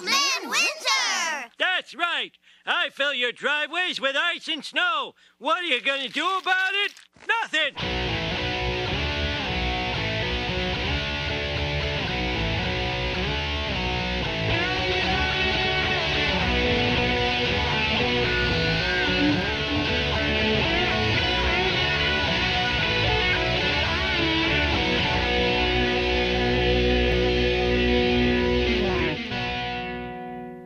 Snowman Winter! That's right. I fill your driveways with ice and snow. What are you going to do about it? Nothing.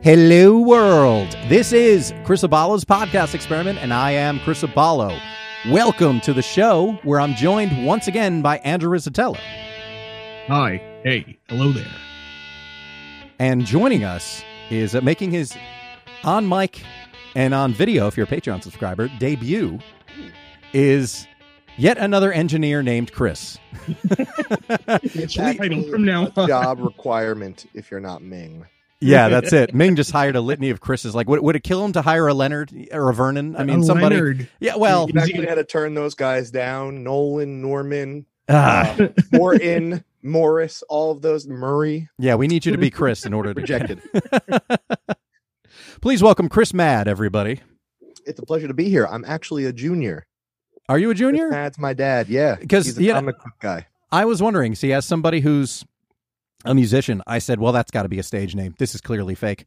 Hello, world. This is Chris Abalo's podcast experiment, and I am Chris Abalo. Welcome to the show where I'm joined once again by Andrew Rizzatello. Hi. Hey. Hello there. And joining us is uh, making his on mic and on video, if you're a Patreon subscriber, debut is yet another engineer named Chris. It's title from now on. job requirement if you're not Ming. Yeah, that's it. Ming just hired a litany of Chris's. Like, would, would it kill him to hire a Leonard or a Vernon? I mean, A somebody. Leonard. Yeah, well, You actually had to turn those guys down. Nolan, Norman, ah, uh, Morton, Morris, all of those. Murray yeah, we need you to be Chris in order to rejected. Please welcome Criss Madd, everybody. it's a pleasure to be here. I'm actually a junior. Are you a junior? That's my dad. Yeah, 'Cause, he's a you know- comic book guy. I was wondering. See, as somebody who's a musician, I said, "Well, that's got to be a stage name. This is clearly fake.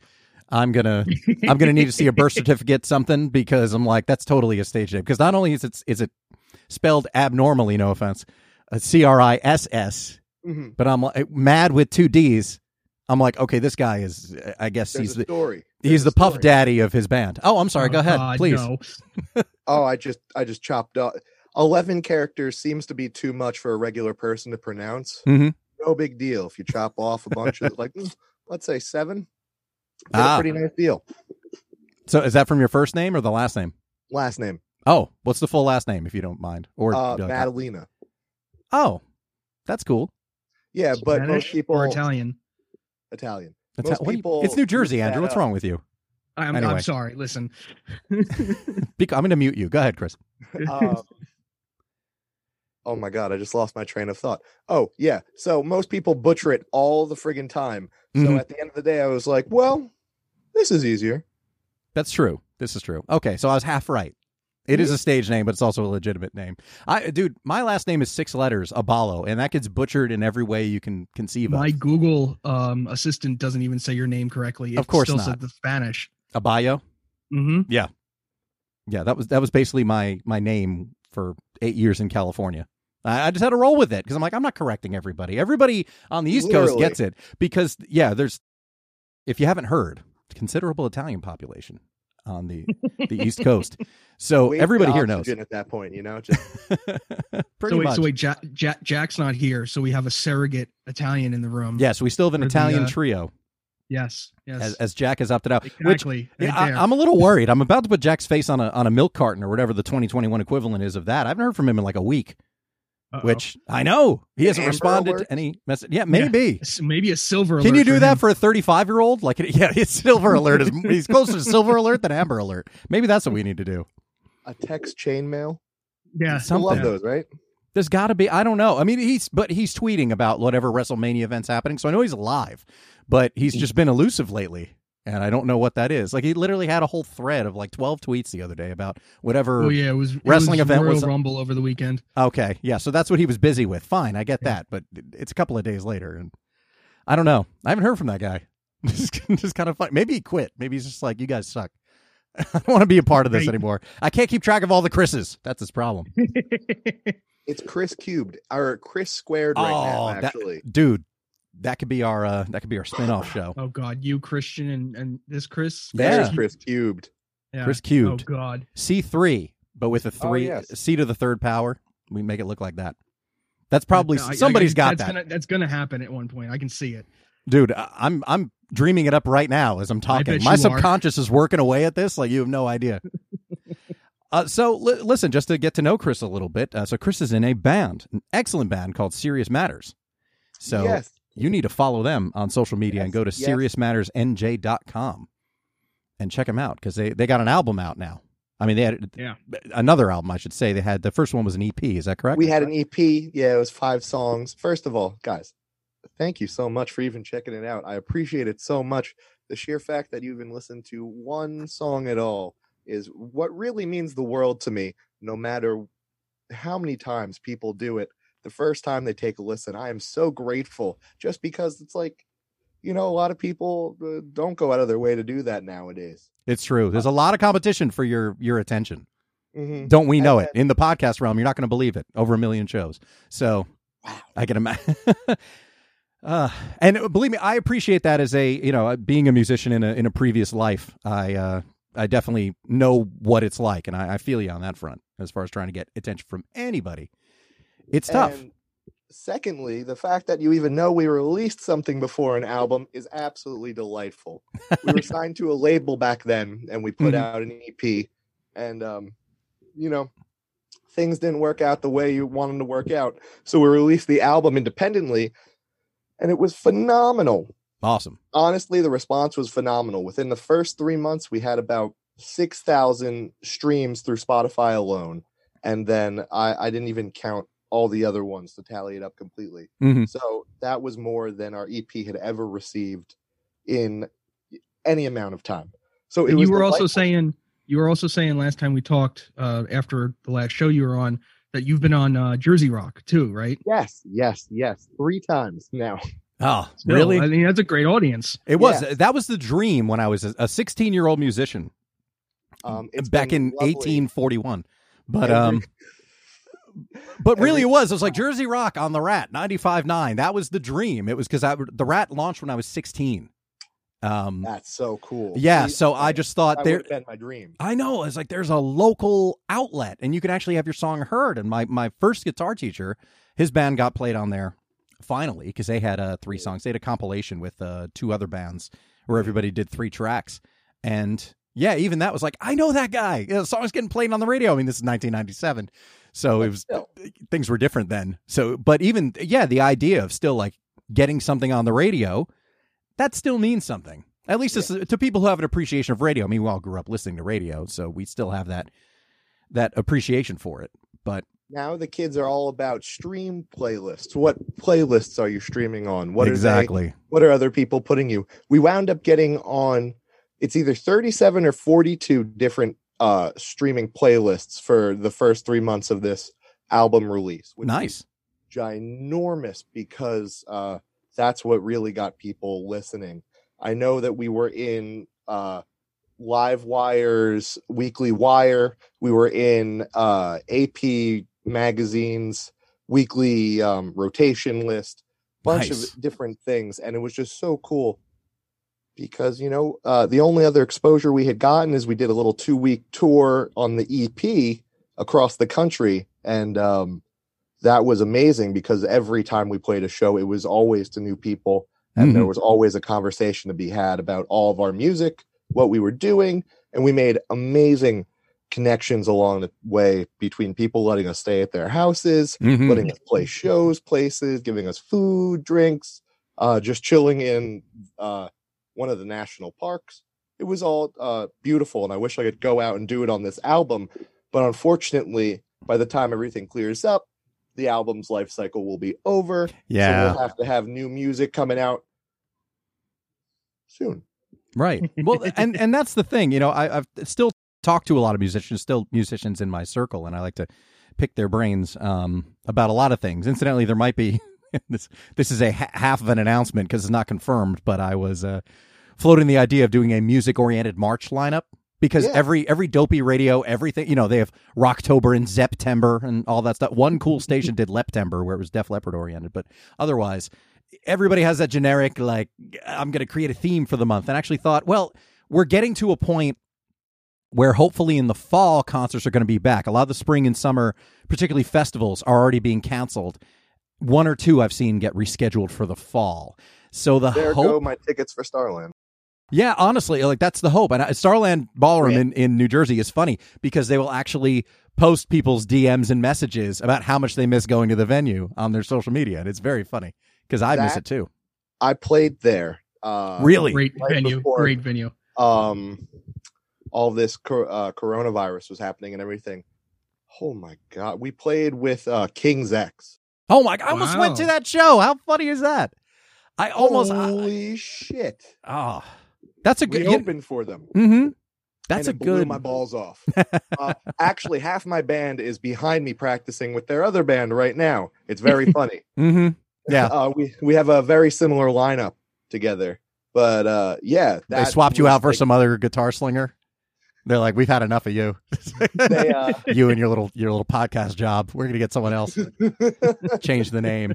I'm gonna, I'm gonna need to see a birth certificate, something, because I'm like, that's totally a stage name. Because not only is it, is it spelled abnormally, no offense, C R I S S, Mhm. but I'm like mad with two D's. I'm like, okay, this guy is. I guess There's he's the story. he's the a puff daddy of his band. Oh, I'm sorry. Oh, Go ahead, God, please. no. Oh, I just I just chopped up. Eleven characters seems to be too much for a regular person to pronounce. Mhm. No big deal if you chop off a bunch of like, let's say seven. Get Ah. a pretty nice deal. So, is that from your first name or the last name? Last name, Oh, what's the full last name, if you don't mind? Or uh, like, Madalena. oh, that's cool. Yeah, but most people or Italian. Italian. That's Most how- what you- people it's New Jersey, Andrew. What's wrong with you? I'm, Anyway. I'm sorry. Listen. Bec- I'm going to mute you. Go ahead, Chris. Um, oh my god, I just lost my train of thought. Oh yeah, so most people butcher it all the friggin' time. So Mhm. at the end of the day, I was like, well, this is easier. That's true. This is true. Okay, so I was half right. It is a stage name, but it's also a legitimate name. I, dude, my last name is six letters, Abalo, and that gets butchered in every way you can conceive My of. My Google um, assistant doesn't even say your name correctly. It Of course still not. says the Spanish. Abayo. Mm-hmm. Yeah, that was that was basically my my name for eight years in California. I, I just had to roll with it because I'm like, I'm not correcting everybody. Everybody on the East Coast gets it because yeah, there's if you haven't heard, considerable Italian population on the the East Coast. So Wait everybody here knows. at that point, you know. Just Pretty so wait, much. so wait, Jack, Jack, Jack's not here, so we have a surrogate Italian in the room. Yes, so we still have an For the, Italian uh, trio Yes. Yes. as, as Jack has opted out. Which exactly. yeah, right. I, I'm a little worried. I'm about to put Jack's face on a on a milk carton or whatever the 2021 equivalent is of that. I haven't heard from him in like a week. Uh-oh. Which I know he hasn't Amber responded Alert? to any message. Yeah, maybe. S- maybe a silver. Can you do that him. for a 35 year old? Like, yeah, his silver alert is he's closer to silver alert than amber alert. Maybe that's what we need to do. a text chain mail. Yeah. I Something. love those, right? There's got to be. I don't know. I mean, he's but he's tweeting about whatever WrestleMania events happening, so I know he's alive. But he's just been elusive lately, and I don't know what that is. Like he literally had a whole thread of like 12 tweets the other day about whatever. Oh yeah, it was it wrestling was event Royal was- Rumble over the weekend. Okay, yeah. So that's what he was busy with. Fine, I get that, but it's a couple of days later, and I don't know. I haven't heard from that guy. just, just kind of fun. Maybe he quit. Maybe he's just like, you guys suck. I don't want to be a part of this Right. anymore. I can't keep track of all the Chris's. That's his problem. It's Chris cubed or Chris squared right now. Oh, that- Actually, Dude, that could be our uh that could be our spin-off show. oh God, you Christian and and this Chris. Yeah. There's Chris cubed. Yeah. Chris cubed. Oh. God. C three, but with a Oh, three yes. C to the third power. We make it look like that. That's probably I- I- somebody's got that's that. Gonna, that's gonna happen at one point. I can see it. Dude, I- I'm I'm dreaming it up right now as I'm talking. My you are. subconscious is working away at this like you have no idea. uh, so li- listen, just to get to know Chris a little bit. Uh, so Chris is in a band, an excellent band called Serious Matters. So yes, you need to follow them on social media and go to yes. seriousmattersnj.com and check them out because they, they got an album out now. I mean, they had Yeah. another album, I should say. They had the first one was an EP. Is that correct? we had an EP. Yeah, it was five songs. First of all, guys, thank you so much for even checking it out. I appreciate it so much the sheer fact that you even listened to one song at all is what really means the world to me. No matter how many times people do it, the first time they take a listen, I am so grateful. Just because it's like, you know, a lot of people uh, don't go out of their way to do that nowadays. It's true. There's a lot of competition for your your attention. Mhm. Don't we know And it? In the podcast realm, you're not going to believe it. Over a million shows. So wow. I can imagine. uh, and believe me, I appreciate that as a you know being a musician in a in a previous life. I uh, I definitely know what it's like, and I, I feel you on that front as far as trying to get attention from anybody. It's tough. And secondly, the fact that you even know we released something before an album is absolutely delightful. We were signed to a label back then, and we put Mhm. out an EP, and um, you know, things didn't work out the way you wanted them to work out, so we released the album independently, and it was phenomenal. Awesome. Honestly, the response was phenomenal. Within the first three months, we had about six thousand streams through Spotify alone, and then I, I didn't even count all the other ones to tally it up completely. hmm So that was more than our EP had ever received in any amount of time. So it And was you were also delightful. saying you were also saying last time we talked uh, after the last show you were on that you've been on uh, Jersey Rock too, right? yes, yes, yes, three times now. Oh, Still, really? I mean, that's a great audience. it was. yes. That was the dream when I was a 16 year old musician Um, it's back in lovely. 1841. But Every- um, but really, it was. It was like Jersey Rock on the Rat, 95.9. That was the dream. It was because the Rat launched when I was 16. Um, That's so cool. yeah. See, So I just thought that there. would been my dream. I know. It's like there's a local outlet, and you can actually have your song heard. And my my first guitar teacher, his band got played on there finally because they had uh, three songs. They had a compilation with uh, two other bands where everybody did three tracks, and yeah, even that was like I know that guy. You know, the song's getting played on the radio. I mean, this is 1997, so it was Still, eh, things were different then. So, but even yeah, the idea of still like getting something on the radio, that still means something. At least it's, to people who have an appreciation of radio. I mean, we all grew up listening to radio, so we still have that that appreciation for it. But now the kids are all about stream playlists. What playlists are you streaming on? What are they- exactly, what are other people putting you? We wound up getting on it's either 37 or 42 different uh streaming playlists for the first 3 months of this album release. which nice. ginormous because uh that's what really got people listening. I know that we were in uh Live Wire's Weekly Wire, we were in uh AP magazine's weekly um rotation list, bunch Nice. of different things and it was just so cool because you know uh the only other exposure we had gotten is we did a little 2 week tour on the EP across the country and um that was amazing because every time we played a show, it was always to new people, and there Mhm. was always a conversation to be had about all of our music, what we were doing, and we made amazing connections along the way between people letting us stay at their houses, Mhm. letting us play shows, places, giving us food, drinks, uh, just chilling in uh, one of the national parks. It was all uh, beautiful, and I wish I could go out and do it on this album, but unfortunately, by the time everything clears up, the album's life cycle will be over. Yeah, So we'll have to have new music coming out soon. right. Well, and and that's the thing. You know, I, I've still talked to a lot of musicians, still musicians in my circle, and I like to pick their brains um, about a lot of things. Incidentally, there might be this. This is a ha- half of an announcement because it's not confirmed, but I was uh, floating the idea of doing a music-oriented March lineup because Yeah. every every dopey radio, everything you know, they have Rocktober and September and all that stuff. One cool station did Leptember where it was Def Leppard oriented, but otherwise, everybody has that generic like I'm going to create a theme for the month. And I actually thought, well, we're getting to a point where hopefully in the fall concerts are going to be back. A lot of the spring and summer, particularly festivals, are already being canceled. One or two I've seen get rescheduled for the fall. So the There hope go my tickets for Starland. yeah, honestly, like that's the hope. And Starland Ballroom Yeah. in, in New Jersey is funny because they will actually post people's DMs and messages about how much they miss going to the venue on their social media. And it's very funny because I miss it too. I played there. Uh, Really? Great Right venue. before- Great venue. um all this cor- uh, coronavirus was happening and everything. Oh my god, we played with uh King's X. Oh my! I almost went to that show. How funny is that? I almost. I- Holy shit. oh, That's a We good. opened for them. mm-hmm. That's a good. my balls off. uh, actually, half my band is behind me practicing with their other band right now. It's very funny. mm-hmm. Yeah. uh, we we have a very similar lineup together. But uh, yeah, They swapped you out for like- some other guitar slinger. They're like, we've had enough of you. They, uh, you and your little your little podcast job. We're gonna get someone else. Change the name.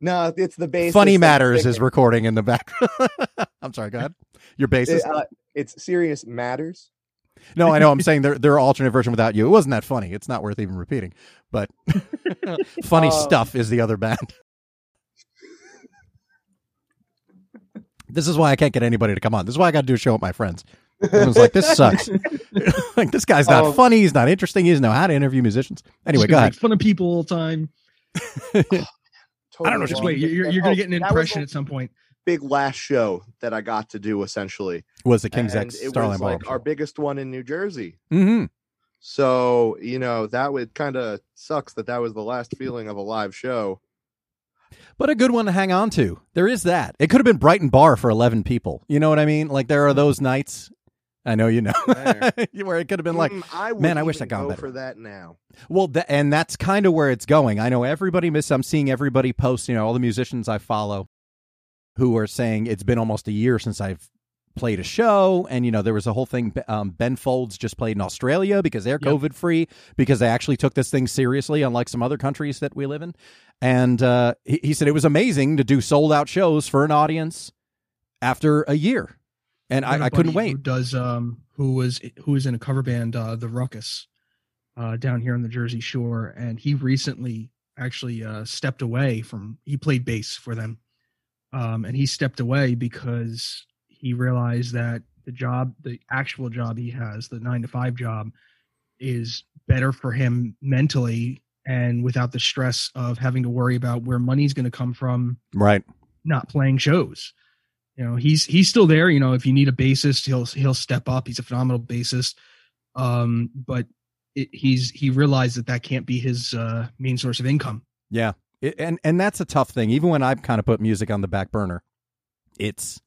no, it's the bass. Funny Matters is recording in the background. I'm sorry. Go ahead. Your bassist. uh, it's serious matters. No, I know. I'm saying they're they're alternate version without you. It wasn't that funny. It's not worth even repeating. But funny Um, stuff is the other band. This is why I can't get anybody to come on. This is why I got to do a show with my friends. Everyone's like, this sucks. like this guy's not Um, funny. He's not interesting. He doesn't know how to interview musicians. Anyway, Just go ahead. Make fun of people all the time. I don't know, Totally Just wrong. wait. You're, you're Oh, gonna get an impression at some point. Big last show that I got to do essentially. Was the King's and X it Starland was like our biggest one in New Jersey. mm-hmm. So you know that would kind of sucks that that was the last feeling of a live show. But a good one to hang on to. There is that. It could have been Brighton Bar for 11 people. You know what I mean? Like there are those nights. I know you know where it could have been like, Mm, I man, I wish I'd gone go better. for that now. Well, th- and that's kind of where it's going. I know everybody miss. I'm seeing everybody post. You know, all the musicians I follow who are saying it's been almost a year since I've played a show, and you know there was a whole thing. Um, ben Folds just played in Australia because they're Yep. COVID free because they actually took this thing seriously, unlike some other countries that we live in. And uh, he, he said it was amazing to do sold out shows for an audience after a year, and I I, I couldn't wait. Who does um who was who was in a cover band uh the Ruckus uh down here on the Jersey Shore and he recently actually uh stepped away from he played bass for them. Um and he stepped away because he realized that the job the actual job he has, the 9 to 5 job is better for him mentally and without the stress of having to worry about where money's going to come from Right. not playing shows. You know, he's he's still there. You know, if you need a bassist, he'll he'll step up. He's a phenomenal bassist. Um, but it, he's he realized that that can't be his uh, main source of income. Yeah, it, and and that's a tough thing. Even when I've kind of put music on the back burner, it's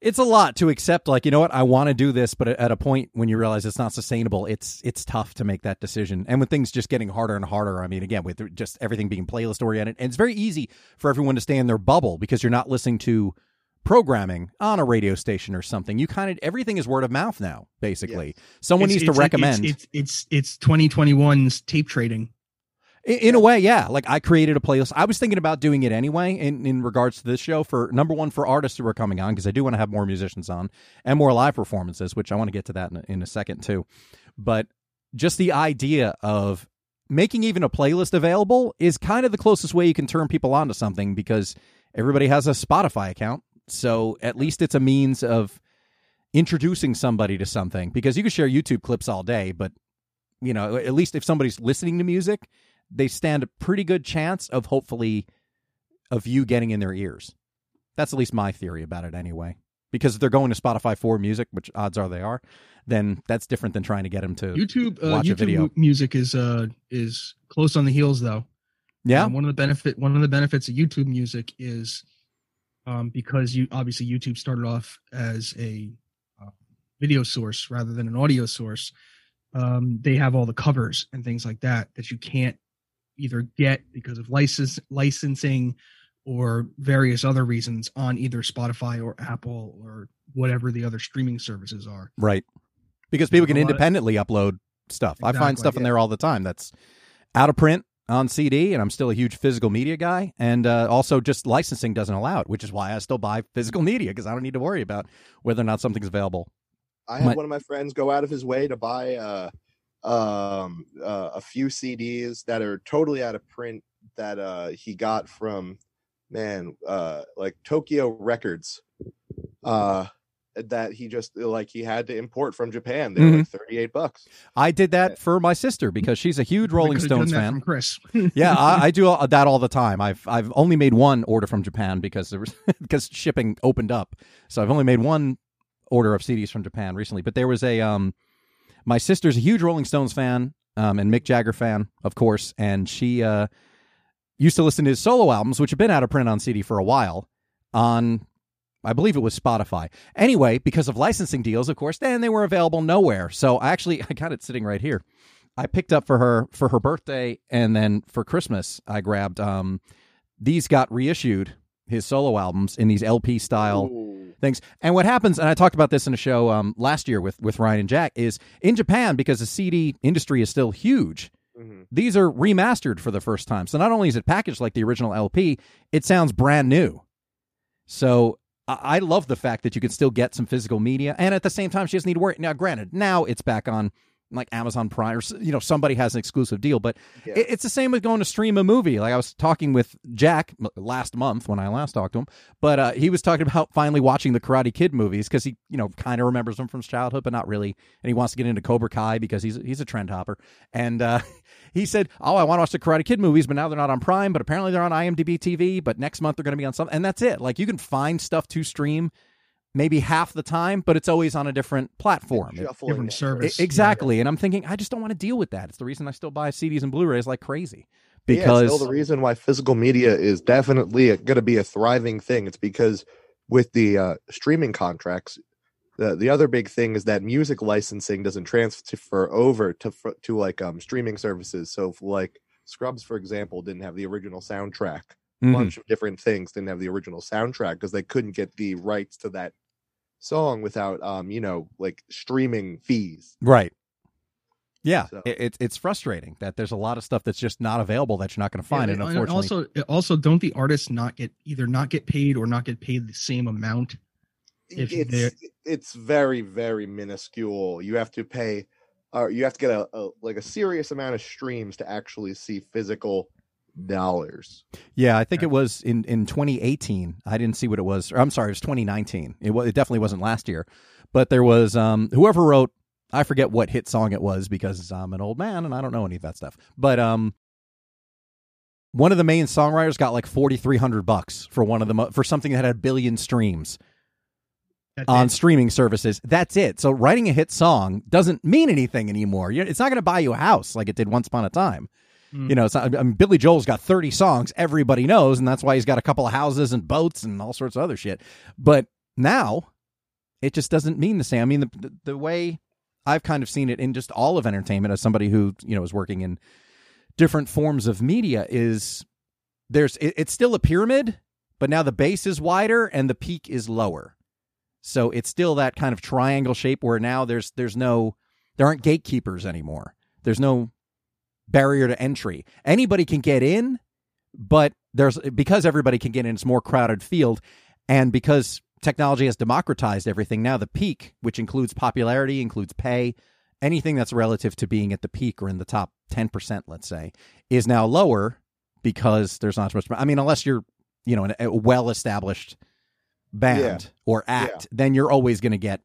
it's a lot to accept. Like you know what, I want to do this, but at a point when you realize it's not sustainable, it's it's tough to make that decision. And with things just getting harder and harder, I mean, again, with just everything being playlist oriented, and it's very easy for everyone to stay in their bubble because you're not listening to programming on a radio station or something. You kind of everything is word of mouth now. Basically, someone It's- needs to it's it's- recommend. It's it's it's 2021's tape trading. In, in a way, yeah. Like I created a playlist. I was thinking about doing it anyway in, in regards to this show for number one for artists who are coming on because I do want to have more musicians on and more live performances, which I want to get to that in a, in a second too. But just the idea of making even a playlist available is kind of the closest way you can turn people onto something because everybody has a Spotify account. So at least it's a means of introducing somebody to something because you can share YouTube clips all day, but you know, at least if somebody's listening to music, they stand a pretty good chance of hopefully of you getting in their ears. That's at least my theory about it anyway. Because if they're going to Spotify for music, which odds are they are, then that's different than trying to get them to YouTube uh, watch a YouTube music is uh is close on the heels though. Yeah. Um, one of the benefit one of the benefits of YouTube music is um, because you obviously YouTube started off as a uh, video source rather than an audio source. Um, they have all the covers and things like that that you can't either get because of license licensing or various other reasons on either Spotify or Apple or whatever the other streaming services are. Right. Because people can independently upload stuff. I find Exactly, stuff in there all the time that's out of print on CD, and I'm still a huge physical media guy. And uh, also, just licensing doesn't allow it, which is why I still buy physical media because I don't need to worry about whether or not something's available. I had My- one of my friends go out of his way to buy uh, um, uh, a few CDs that are totally out of print that uh, he got from man uh, like Tokyo Records. That he just like he had to import from Japan. They were like thirty eight bucks. I did that for my sister because she's a huge Rolling We could've done Stones fan. From Chris. yeah, I, I do all, that all the time. I've I've only made one order from Japan because there was because shipping opened up. So I've only made one order of CDs from Japan recently. But there was a um, my sister's a huge Rolling Stones fan, um, and Mick Jagger fan, of course, and she uh used to listen to his solo albums, which have been out of print on CD for a while, on I believe it was Spotify. Anyway, because of licensing deals, of course, then they were available nowhere. So I actually I got it sitting right here. I picked up for her for her birthday and then for Christmas I grabbed um these got reissued his solo albums in these LP style Ooh. things. And what happens, and I talked about this in a show um, last year with with Ryan and Jack, is in Japan because the CD industry is still huge. Mhm. These are remastered for the first time. So not only is it packaged like the original LP, it sounds brand new. So I love the fact that you can still get some physical media, and at the same time, she doesn't need to worry. Now, granted, now it's back on like Amazon Prime, or you know, somebody has an exclusive deal, but Yeah. it, it's the same with going to stream a movie. Like I was talking with Jack last month when I last talked to him, but uh, he was talking about finally watching the Karate Kid movies because he, you know, kind of remembers them from his childhood, but not really. And he wants to get into Cobra Kai because he's he's a trend hopper. And uh, he said, "Oh, I want to watch the Karate Kid movies, but now they're not on Prime, but apparently they're on IMDb TV. But next month they're going to be on something, and that's it. Like you can find stuff to stream." Maybe half the time, but it's always on a different platform. Shuffling different it. service. I- exactly. And I'm thinking, I just don't want to deal with that. It's the reason I still buy CDs and Blu-rays like crazy. But yeah, Because still the reason why physical media is definitely going to be a thriving thing. It's because with the uh, streaming contracts, the the other big thing is that music licensing doesn't transfer over to to like um streaming services. So if, like Scrubs, for example, didn't have the original soundtrack. A Mhm. bunch of different things didn't have the original soundtrack because they couldn't get the rights to that song without um you know like streaming fees. right. Yeah, So- it, it's it's frustrating that there's a lot of stuff that's just not available that you're not going to find. Yeah, and and unfortunately, also, also, don't the artists not get either not get paid or not get paid the same amount? If they're- it's it's very very minuscule. You have to pay, or you have to get a, a like a serious amount of streams to actually see physical dollars. yeah, I think it was in in 2018. I didn't see what it was. Or, I'm sorry, it was 2019. It was it definitely wasn't last year, but there was um whoever wrote. I forget what hit song it was because I'm an old man and I don't know any of that stuff. But um, one of the main songwriters got like 4,300 bucks for one of the mo- for something that had a billion streams. That's on it. streaming services. That's it. So writing a hit song doesn't mean anything anymore. It's not going to buy you a house like it did once upon a time. Mm. You know, it's not, I mean, Billy Joel's got 30 songs everybody knows, and that's why he's got a couple of houses and boats and all sorts of other shit. But now, it just doesn't mean the same. I mean, the, the, the way I've kind of seen it in just all of entertainment as somebody who, you know, is working in different forms of media is there's, it, it's still a pyramid, but now the base is wider and the peak is lower. So it's still that kind of triangle shape where now there's there's no there aren't gatekeepers anymore. There's no barrier to entry. Anybody can get in, but there's because everybody can get in, it's more crowded field, and because technology has democratized everything. Now the peak, which includes popularity, includes pay, anything that's relative to being at the peak or in the top ten percent, let's say, is now lower because there's not as much. I mean, unless you're you know a well established band or act, then you're always going to get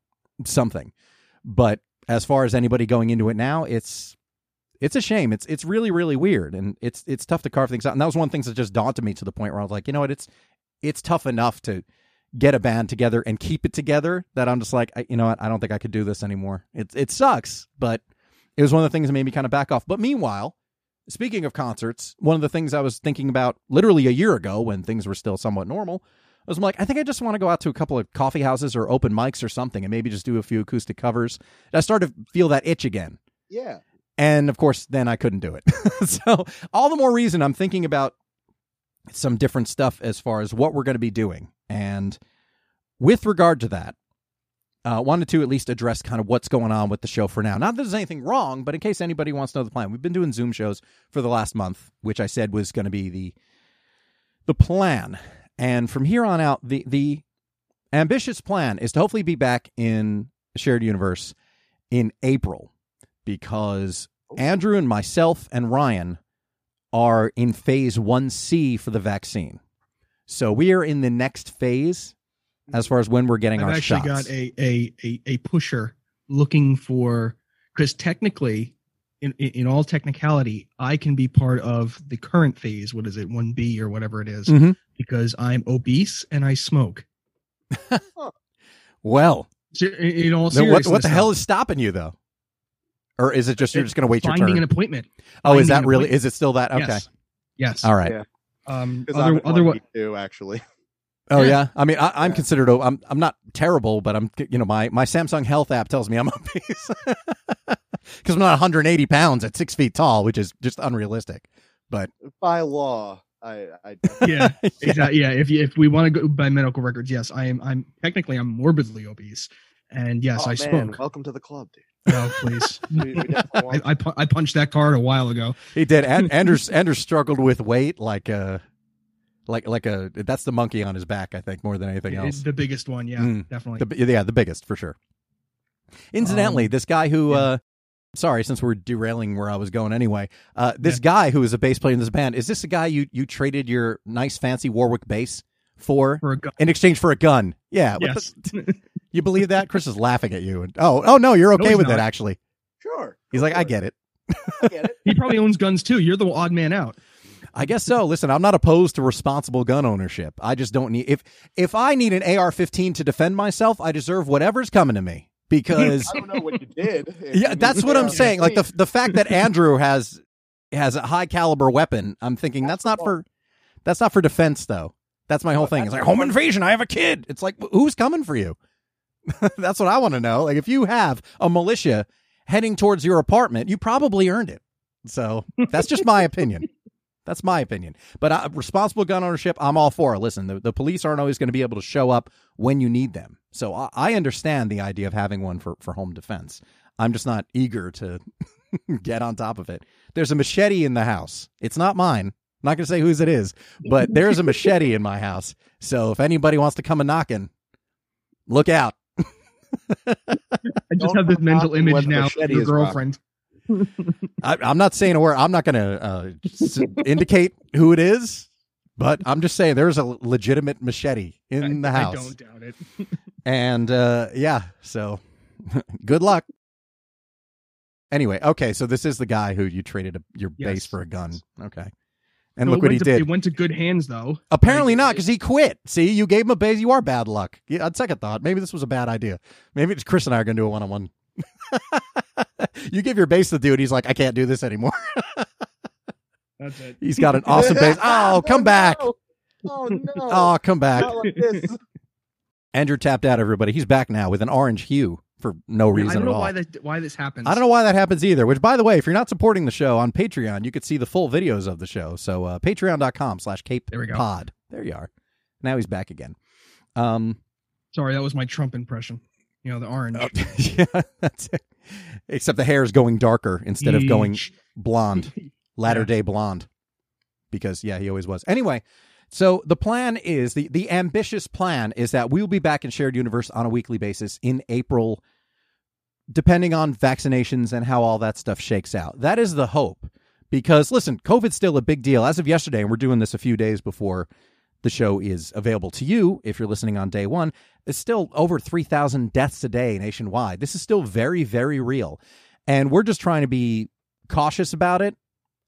something. But as far as anybody going into it now, it's it's a shame. It's it's really really weird, and it's it's tough to carve things out. And that was one of the things that just daunted me to the point where I was like, you know what, it's it's tough enough to get a band together and keep it together that I'm just like, I, you know what, I don't think I could do this anymore. It it sucks, but it was one of the things that made me kind of back off. But meanwhile, speaking of concerts, one of the things I was thinking about literally a year ago when things were still somewhat normal was I'm like, I think I just want to go out to a couple of coffee houses or open mics or something and maybe just do a few acoustic covers. And I started to feel that itch again. Yeah. And of course, then I couldn't do it. so, all the more reason I'm thinking about some different stuff as far as what we're going to be doing. And with regard to that, uh, wanted to at least address kind of what's going on with the show for now. Not that there's anything wrong, but in case anybody wants to know the plan, we've been doing Zoom shows for the last month, which I said was going to be the the plan. And from here on out, the the ambitious plan is to hopefully be back in shared universe in April because Andrew and myself and Ryan are in phase 1C for the vaccine. So we are in the next phase as far as when we're getting I've our actually shots. got a, a a a pusher looking for because technically, in, in all technicality, I can be part of the current phase. What is it, one B or whatever it is, Mhm. because I'm obese and I smoke. well, in all then what, what the hell is stopping you though? Or is it just you're just going to wait your time? finding turn? an appointment? oh, is that really? Is it still that? Okay. Yes. Yes. All right. Yeah. Um. Because I'm Other, at otherwise, 1B too, actually. Oh Yeah. yeah, I mean, I, I'm considered. o- I'm I'm not terrible, but I'm. You know, my my Samsung Health app tells me I'm obese because I'm not 180 pounds at six feet tall, which is just unrealistic. But By law, I, I Yeah, exactly. Yeah, if you, if we want to go by medical records, yes, I am. I'm technically I'm morbidly obese, and yes, oh, I man, smoke. welcome to the club, dude. No, please. We- we I, I, pu- I punched that card a while ago. he did. And Anders Anders struggled with weight like a like like a that's the monkey on his back. I think more than anything else. The biggest one, yeah, Mm. definitely. The, yeah, the biggest for sure. Incidentally, Um, this guy who, yeah. uh, sorry, since we're derailing where I was going anyway, uh, this Yeah. guy who is a bass player in this band, is this a guy you, you traded your nice fancy Warwick bass for For a gu- in exchange for a gun? Yeah. what yes, the- you believe that? Chris is laughing at you. And, oh, oh no, you're okay he's with it, not. actually. sure. He's like, I get it. I get it. he probably owns guns too. You're the odd man out. I guess so. Listen, I'm not opposed to responsible gun ownership. I just don't need if if I need an AR-15 to defend myself, I deserve whatever's coming to me because I don't know what you did. If yeah, you that's what I'm saying. Like the the fact that Andrew has has a high caliber weapon, I'm thinking that's not for that's not for defense though. That's my whole thing. It's like home invasion. I have a kid. It's like who's coming for you? that's what I want to know. Like if you have a militia heading towards your apartment, you probably earned it. So that's just my opinion. That's my opinion. But uh, responsible gun ownership, I'm all for. it. Listen, the, the police aren't always going to be able to show up when you need them. So I, I understand the idea of having one for, for home defense. I'm just not eager to get on top of it. There's a machete in the house. It's not mine. I'm not going to say whose it is, but there's a machete in my house. So if anybody wants to come a knocking, look out. I just Don't have this mental image now of machete your girlfriend. I, I'm not saying a word. I'm not going to uh, s- indicate who it is, but I'm just saying there's a legitimate machete in the house. I don't doubt it. And uh, yeah, so good luck. Anyway, okay, so this is the guy who you traded a, your Yes. base for a gun. Okay. And No, look what he to- did. It went to good hands though. Apparently Like, not, because he quit. See, you gave him a base. You are bad luck. Yeah, on second thought, maybe this was a bad idea. Maybe it's Chris and I are going to do a one on one. You give your base to the dude. He's like, I can't do this anymore. That's it. He's got an awesome base. Oh, oh, come back. no. Oh no! Oh, come back. Not like this. Andrew tapped out everybody. He's back now with an orange hue for no reason I don't know why that why this happens. I don't know why that happens either. Which, by the way, if you're not supporting the show on Patreon, you could see the full videos of the show. So uh, patreon.com slash cape There we go. pod. There you are. Now he's back again. Um, Sorry, that was my Trump impression. You know, the orange. oh, yeah, that's it. Except the hair is going darker instead of going blonde, latter day blonde. Because yeah, he always was. Anyway, so the plan is the the ambitious plan is that we will be back in shared universe on a weekly basis in April, depending on vaccinations and how all that stuff shakes out. That is the hope. Because listen, COVID's still a big deal. As of yesterday, and we're doing this a few days before the show is available to you if you're listening on day one, it's still over 3,000 deaths a day nationwide. This is still very, very real. And we're just trying to be cautious about it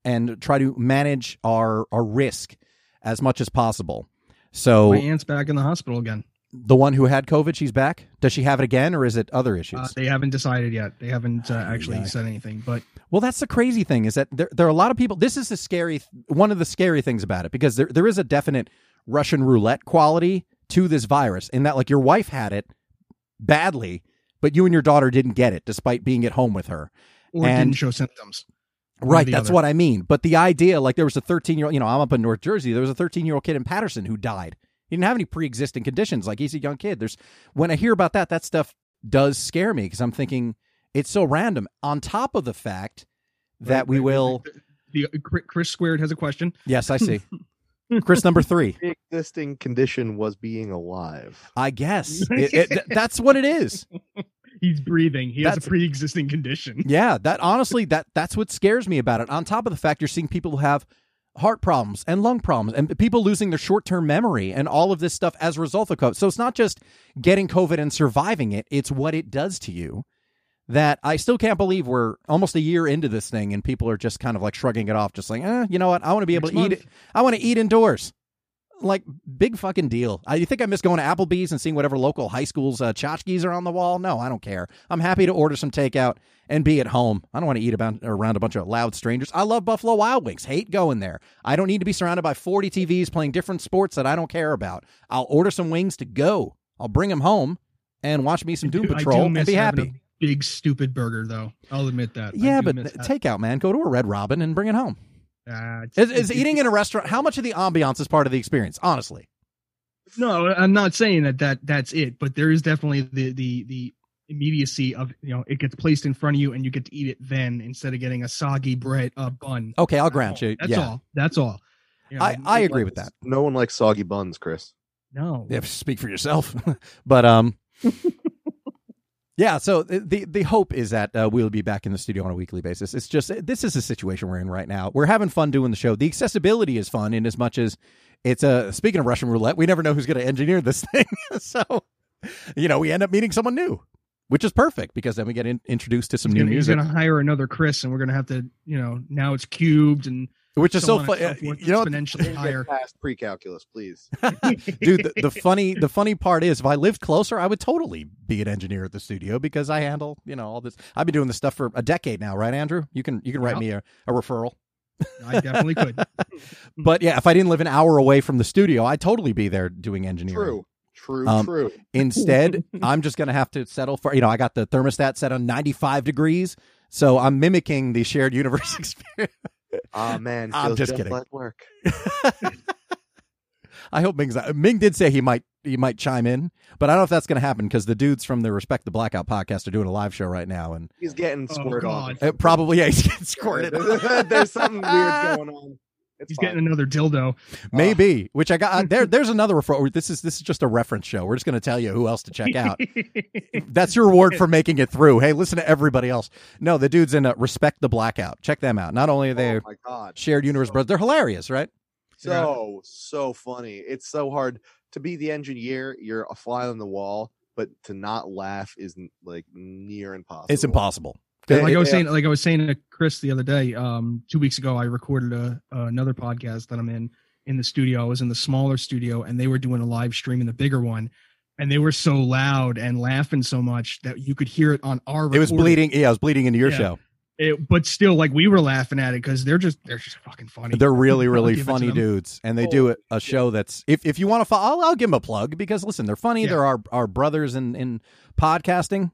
and try to manage our, our risk as much as possible. So My aunt's back in the hospital again. The one who had COVID, she's back. Does she have it again, or is it other issues? Uh, they haven't decided yet. They haven't uh, actually yeah. said anything. But Well, that's the crazy thing is that there, there are a lot of people. This is the scary, one of the scary things about it because there, there is a definite Russian roulette quality to this virus in that, like, your wife had it badly, but you and your daughter didn't get it despite being at home with her. or And- didn't show symptoms. Right, that's other. what I mean. But the idea, like, there was a 13 year old, you know, I'm up in North Jersey. There was a 13 year old kid in Paterson who died. He didn't have any pre existing conditions. Like, he's a young kid. There's, when I hear about that, that stuff does scare me because I'm thinking it's so random. On top of the fact that Right, we right, will, The, uh, the- Chris Squared has a question. yes, I see. Chris number three. The existing condition was being alive. I guess It- it- that's what it is. He's breathing. He has a pre-existing condition. Yeah, that honestly, that that's what scares me about it. On top of the fact you're seeing people who have heart problems and lung problems and people losing their short term memory and all of this stuff as a result of COVID. So it's not just getting COVID and surviving it, it's what it does to you. That I still can't believe we're almost a year into this thing and people are just kind of like shrugging it off, just like, eh, you know what? I want to be able Next to eat month. it. I want to eat indoors. Like big fucking deal. I, you think I miss going to Applebee's and seeing whatever local high schools uh, tchotchkes are on the wall? No, I don't care. I'm happy to order some takeout and be at home. I don't want to eat about, around a bunch of loud strangers. I love Buffalo Wild Wings. Hate going there. I don't need to be surrounded by 40 TVs playing different sports that I don't care about. I'll order some wings to go. I'll bring them home and watch me some Doom do Patrol and be happy. Big stupid burger though. I'll admit that. Yeah, but takeout, man. Go to a Red Robin and bring it home. It's- Is, is it- eating in a restaurant? How much of the ambiance is part of the experience? Honestly, No, I'm not saying that that that's it, but there is definitely the the the immediacy of you know it gets placed in front of you and you get to eat it then instead of getting a soggy bread uh, bun. okay, I'll grant you. That's yeah, all. That's all. You know, I, I agree with that. No one likes soggy buns, Chris. No. Yeah, speak for yourself. but um, yeah. So the the, the hope is that uh, we'll be back in the studio on a weekly basis. It's just this is a situation we're in right now. We're having fun doing the show. The accessibility is fun in as much as it's a. Speaking of Russian roulette, we never know who's going to engineer this thing. so you know, we end up meeting someone new. Which is perfect because then we get in, introduced to some He's new gonna, he's gonna hire another Chris, and we're gonna have to, you know, now it's cubed and which is so on and so You know, exponentially higher. past pre-calculus, please. dude the, the funny the funny part is if i lived closer i would totally be an engineer at the studio because i handle you know all this i've been doing this stuff for a decade now right andrew you can you can write Yep. me a, a referral I definitely could. but yeah if i didn't live an hour away from the studio i'd totally be there doing engineering True. True. Um, true. instead i'm just gonna have to settle for you know i got the thermostat set on 95 degrees so i'm mimicking the shared universe experience Ah man, I'm feels just kidding. like work. I hope Ming's not, Ming did say he might he might chime in, but I don't know if that's going to happen because the dudes from the Respect the Blackout podcast are doing a live show right now, and He's getting Oh, squirted God. on. probably yeah he's getting squirted. There's something weird going on. It's He's fine. getting another dildo. Maybe, which I got uh, there. There's another referral. This is this is just a reference show. We're just going to tell you who else to check out. That's your reward for making it through. Hey, listen to everybody else. No, the dudes in uh, Respect the Blackout. Check them out. Not only are they Oh my god. shared universe brothers, they're hilarious, right? So so funny. It's so hard to be the engineer. You're a fly on the wall, but to not laugh is like near impossible. It's impossible. Like I was saying, like I was saying to Chris the other day, um, two weeks ago, I recorded a, another podcast that I'm in in the studio. I was in the smaller studio, and they were doing a live stream in the bigger one, and they were so loud and laughing so much that you could hear it on our. It was bleeding. Yeah, it was bleeding into your Yeah. show. It- but still, like we were laughing at it because they're just they're just fucking funny. They're really, really give it to funny dudes, and they Oh, do a, a show that's if if you want to follow, I'll, I'll give them a plug because listen, they're funny. Yeah. They're our our brothers in in podcasting.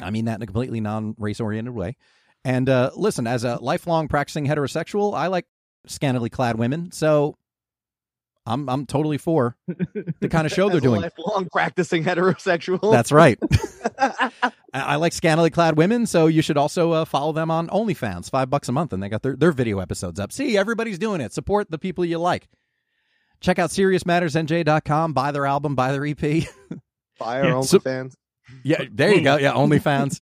I mean that in a completely non race oriented way. And uh, listen, as a lifelong practicing heterosexual, I like scantily clad women, so I'm I'm totally for the kind of show they're doing. Lifelong practicing heterosexual. That's right. I, like scantily clad women, so you should also uh, follow them on OnlyFans, five bucks a month, and they got their, their video episodes up. See, everybody's doing it. Support the people you like. Check out SeriousNJ.com, buy their album, buy their EP. Buy our own So- fans. Yeah, there you go. Yeah, OnlyFans.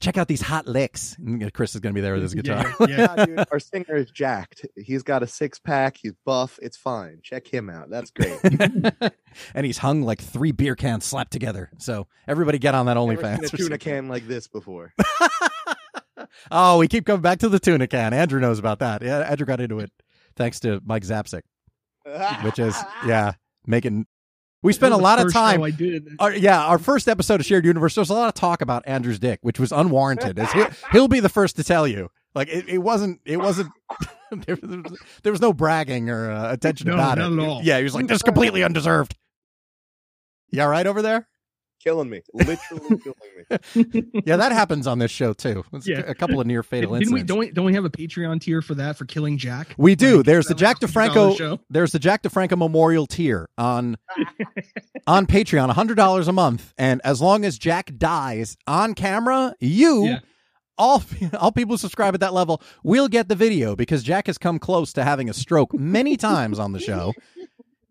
Check out these hot licks. Chris is going to be there with his guitar. Yeah, yeah. Yeah, dude, our singer is jacked. He's got a six pack. He's buff. It's fine. Check him out. That's great. and he's hung like three beer cans slapped together. So everybody get on that Never seen OnlyFans. a tuna can like this before. oh, we keep coming back to the tuna can. Andrew knows about that. Yeah, Andrew got into it thanks to Mike Zapsik, which is yeah, making. We spent a lot of time. I did. Our, yeah, our first episode of Shared Universe. There's a lot of talk about Andrew's dick, which was unwarranted. As he'll, he'll be the first to tell you. Like it, it wasn't. It wasn't. there, was, there was no bragging or uh, attention No, about not it. at all. Yeah, he was like, "This is completely undeserved." You all right over there? Killing me. Literally killing me. Yeah, that happens on this show too. It's Yeah. a couple of near fatal Didn't we incidents. don't we, don't we have a Patreon tier for that for killing Jack? We do. Like, There's the Jack was a $100 DeFranco. show? There's the Jack DeFranco Memorial tier on on Patreon, hundred dollars a month, and as long as Jack dies on camera, you. Yeah. All, all people who subscribe at that level will get the video because Jack has come close to having a stroke many times on the show.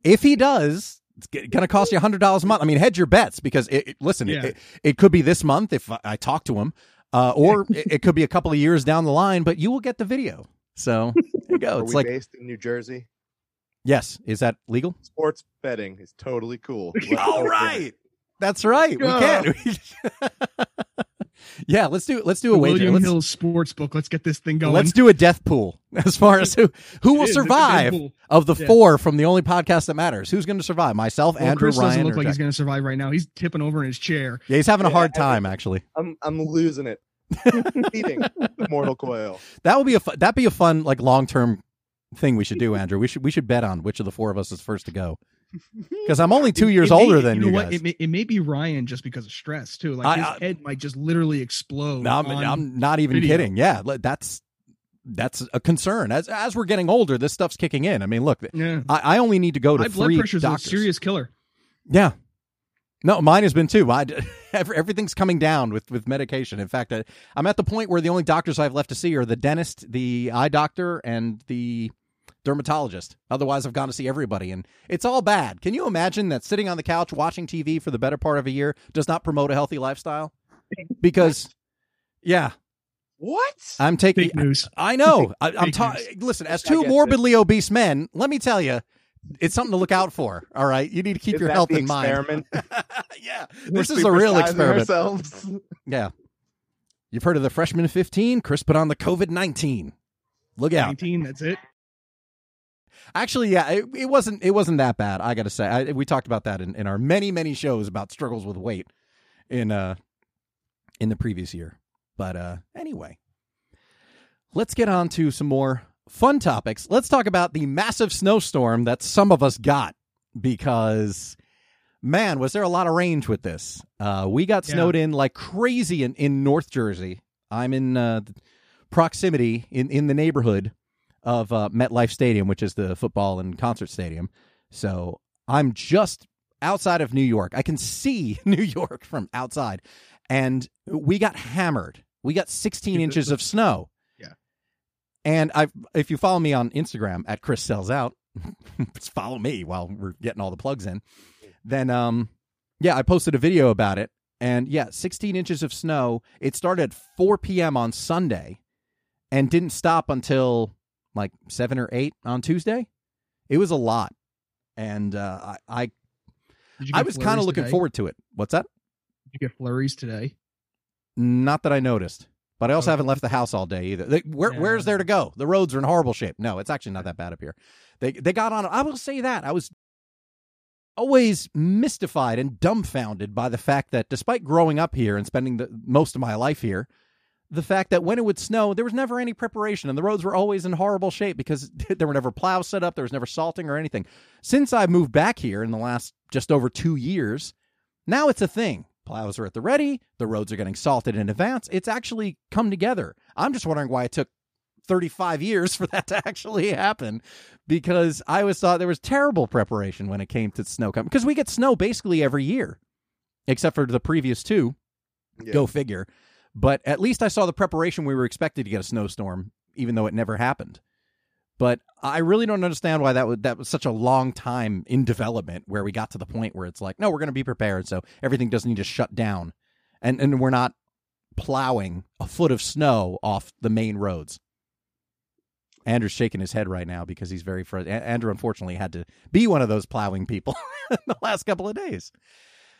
If he does, it's going to cost you a $100 a month. I mean, hedge your bets because, it, it- listen, it- Yeah. it, it could be this month if I, I talk to him, uh, or it, it could be a couple of years down the line, but you will get the video. So there you go. Are It's we like, based in New Jersey? yes, is that legal? Sports betting is totally cool. Let's All go for it. right. That's right. We Go. can. Yeah, let's do let's do a The wager. William Let's, Hill sports book. Let's get this thing going. let's do a death pool as far as who who will It is, survive of the Yeah. four from the only podcast that matters. Who's going to survive? Myself, Well, Andrew, Chris doesn't look or like he's going to survive right now. He's tipping over in his chair. Yeah, he's having a Yeah, hard I mean- time actually. I'm I'm losing it. Eating the mortal coil. That would be a fu- that'd be a fun like long term thing we should do, Andrew. We should we should bet on which of the four of us is first to go. Because I'm only two It- years it may- older than you know you what? It may, it may be Ryan just because of stress too. Like I- his I- head might just literally explode. No, I'm, I'm not even video. kidding. Yeah, that's that's a concern. As as we're getting older, this stuff's kicking in. I mean, look, yeah. I, I only need to go to High blood three pressure is a doctors. serious killer. Yeah. No, mine has been too. I, everything's coming down with, with medication. In fact, I, I'm at the point where the only doctors I have left to see are the dentist, the eye doctor, and the dermatologist. Otherwise, I've gone to see everybody, and it's all bad. Can you imagine that sitting on the couch watching TV for the better part of a year does not promote a healthy lifestyle? Because, yeah, What? I'm taking. Fake news. I know. I, I'm talking. Listen, as two get morbidly obese men, let me tell you, it's something to look out for. All right, you need to keep Is your that health the in mind. experiment? yeah, We're this is a real experiment. Ourselves. Yeah, you've heard of the freshman 15. Chris put on the COVID 19. Look out. 19, that's it. Actually, yeah, it, it wasn't. It wasn't that bad. I got to say, I, we talked about that in, in our many many shows about struggles with weight in uh in the previous year. But uh anyway, let's get on to some more fun topics. Let's talk about the massive snowstorm that some of us got because man, was there a lot of range with this. Uh we got Yeah. snowed in like crazy in in North Jersey. I'm in uh proximity in in the neighborhood of uh, MetLife Stadium, which is the football and concert stadium. So I'm just outside of New York. I can see New York from outside, and we got hammered. We got 16 inches of snow. Yeah. And I, if you follow me on Instagram at Chris Sells Out, just follow me while we're getting all the plugs in. Then, um, yeah, I posted a video about it, and yeah, 16 inches of snow. It started at 4 p.m. on Sunday, and didn't stop until like seven or eight on Tuesday. It was a lot, and uh, I I, I was kind of looking today? forward to it. What's that? Did you get flurries today? Not that I noticed, but I also Okay. haven't left the house all day either. They, where, Yeah. Where's there to go? The roads are in horrible shape. No, it's actually not that bad up here. They they got on. I will say that I was always mystified and dumbfounded by the fact that despite growing up here and spending the most of my life here, the fact that when it would snow, there was never any preparation and the roads were always in horrible shape because there were never plows set up, there was never salting or anything. Since I moved back here in the last just over two years, now it's a thing. Plows are at the ready, the roads are getting salted in advance. It's actually come together. I'm just wondering why it took 35 years for that to actually happen because I always thought there was terrible preparation when it came to snow coming because we get snow basically every year except for the previous two Yeah. go figure but at least I saw the preparation we were expected to get a snowstorm even though it never happened but I really don't understand why that was that was such a long time in development where we got to the point where it's like no we're going to be prepared so everything doesn't need to shut down and and we're not plowing a foot of snow off the main roads Andrew's shaking his head right now because he's very frustrated. Andrew, unfortunately, had to be one of those plowing people in the last couple of days.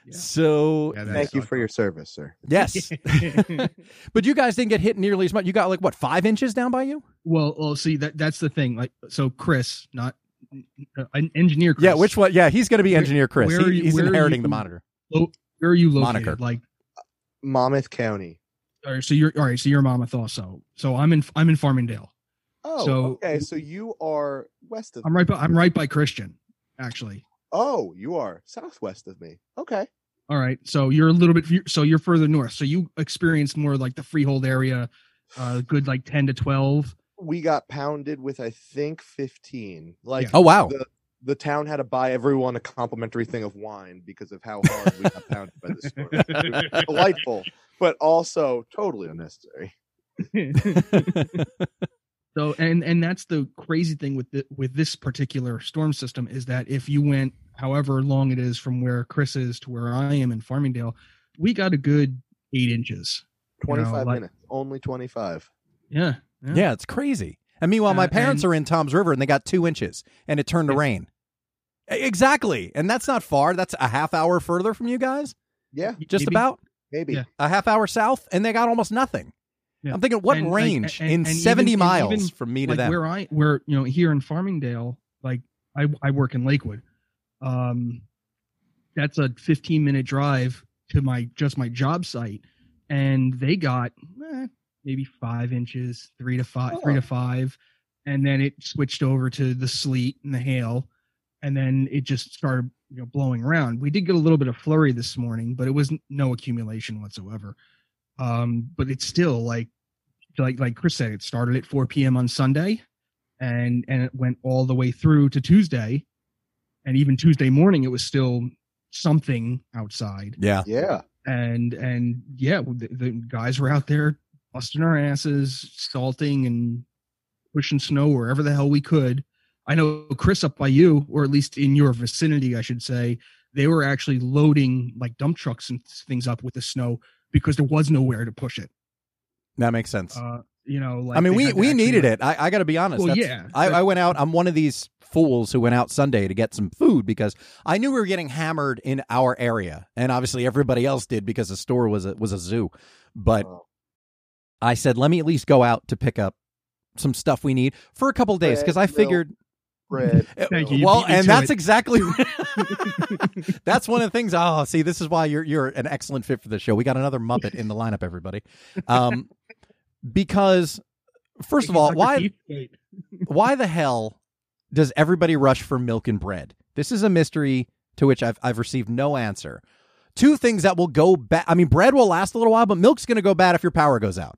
Yeah. So, Yeah, Thank you for your service, sir. yes. but you guys didn't get hit nearly as much. You got like, what, five inches down by you? well, well, see that that's the thing. Like, so Chris, not uh, an engineer. Chris, Yeah, which one? Yeah, he's going to be Where- engineer Chris. where He- are you- he's where are inheriting you- the monitor. where are you located? Moniker. Like, Monmouth County. all right, so you're all right. So you're Monmouth also. So I'm in I'm in Farmingdale. Oh, So- okay. So you are west of. I'm right by I'm right by Christian, actually. Oh, you are southwest of me. Okay. All right. So you're a little bit so you're further north. So you experienced more like the freehold area, uh good like 10 to 12. We got pounded with I think fifteen. Like Yeah. Oh, wow. the the town had to buy everyone a complimentary thing of wine because of how hard we got pounded by the storm. Delightful, but also totally unnecessary. so and and that's the crazy thing with the, with this particular storm system is that if you went however long it is from where Chris is to where I am in Farmingdale, we got a good 8 inches. You know, Twenty five like- minutes. Only twenty five. Yeah. Yeah, it's crazy. And meanwhile, my parents and- are in Toms River and they got two inches and it turned to rain. Exactly. And that's not far. That's a half hour further from you guys, Yeah. just Maybe- about. maybe. Yeah. a half hour south, and they got almost nothing. Yeah. I'm thinking, what And, like, range and- in and even- 70 and miles even, from me to like them? where I where you know here in Farmingdale, like I I work in Lakewood. Um, that's a 15 minute drive to my just my job site, and they got eh, maybe five inches, three to five, three Oh. to five, and then it switched over to the sleet and the hail, and then it just started you know blowing around. We did get a little bit of flurry this morning, but it was no accumulation whatsoever. Um, but it's still like like like Chris said, it started at 4 p.m. on Sunday, and and it went all the way through to Tuesday, and even Tuesday morning it was still something outside, yeah. Yeah. and and yeah, the, the guys were out there busting our asses, salting and pushing snow wherever the hell we could. I know Chris up by you, or at least in your vicinity, I should say, they were actually loading like dump trucks and things up with the snow because there was nowhere to push it. That makes sense. Uh, you know, like I mean, we we needed like- it. I, I got to be honest. Well, yeah, I, but- I went out. I'm one of these fools who went out Sunday to get some food because I knew we were getting hammered in our area, and obviously everybody else did because the store was a, was a zoo. But. I said, let me at least go out to pick up some stuff we need for a couple days because I figured. Bread. Thank you. You well, beat and that's it. exactly that's one of the things. Oh, see, this is why you're you're an excellent fit for the show. We got another Muppet in the lineup, everybody. Um, because first of all, why why the hell does everybody rush for milk and bread? This is a mystery to which I've I've received no answer. Two things that will go bad. I mean, bread will last a little while, but milk's going to go bad if your power goes out.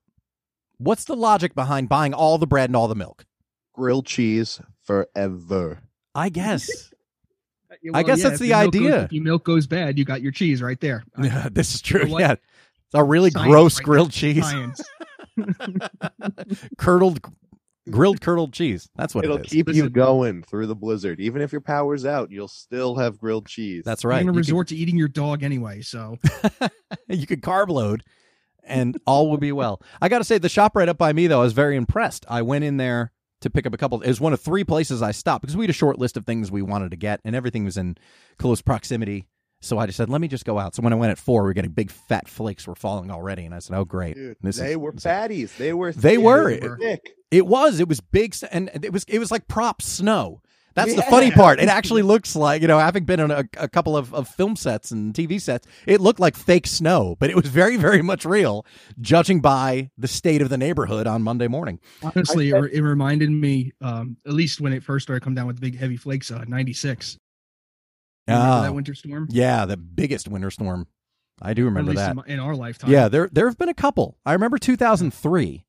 What's the logic behind buying all the bread and all the milk? Grilled cheese forever. I guess. Uh, yeah, I guess yeah, that's if the your milk goes- idea. if your milk goes bad, you got your cheese right there. Yeah, this is true. You? Yeah. It's a really Science gross right grilled there. cheese. Science. curdled grilled curdled cheese. That's what It'll it is. keep you going through the blizzard. Even if your power's out, you'll still have grilled cheese. That's right. You're gonna You resort to eating your dog anyway. So you could carb load and all will be well. I got to say the shop right up by me though, I was very impressed. I went in there to pick up a couple. It was one of three places I stopped because we had a short list of things we wanted to get and everything was in close proximity. So I just said, let me just go out. So when I went at four, we were getting big fat flakes were falling already, and I said, oh great, Dude, this they is, were this fatties. They were. They were. They thick. It was. It was big, s- and it was. It was like prop snow. That's the funny part. It actually looks like you know, having been on a, a couple of, of film sets and TV sets, it looked like fake snow, but it was very, very much real, judging by the state of the neighborhood on Monday morning. honestly, it, re- it reminded me, um, at least when it first started coming down with the big heavy flakes, uh, '96. Remember Oh. that ah. winter storm? Yeah, the biggest winter storm. I do At remember least that. in, my- in our lifetime. Yeah, there there have been a couple. I remember 2003.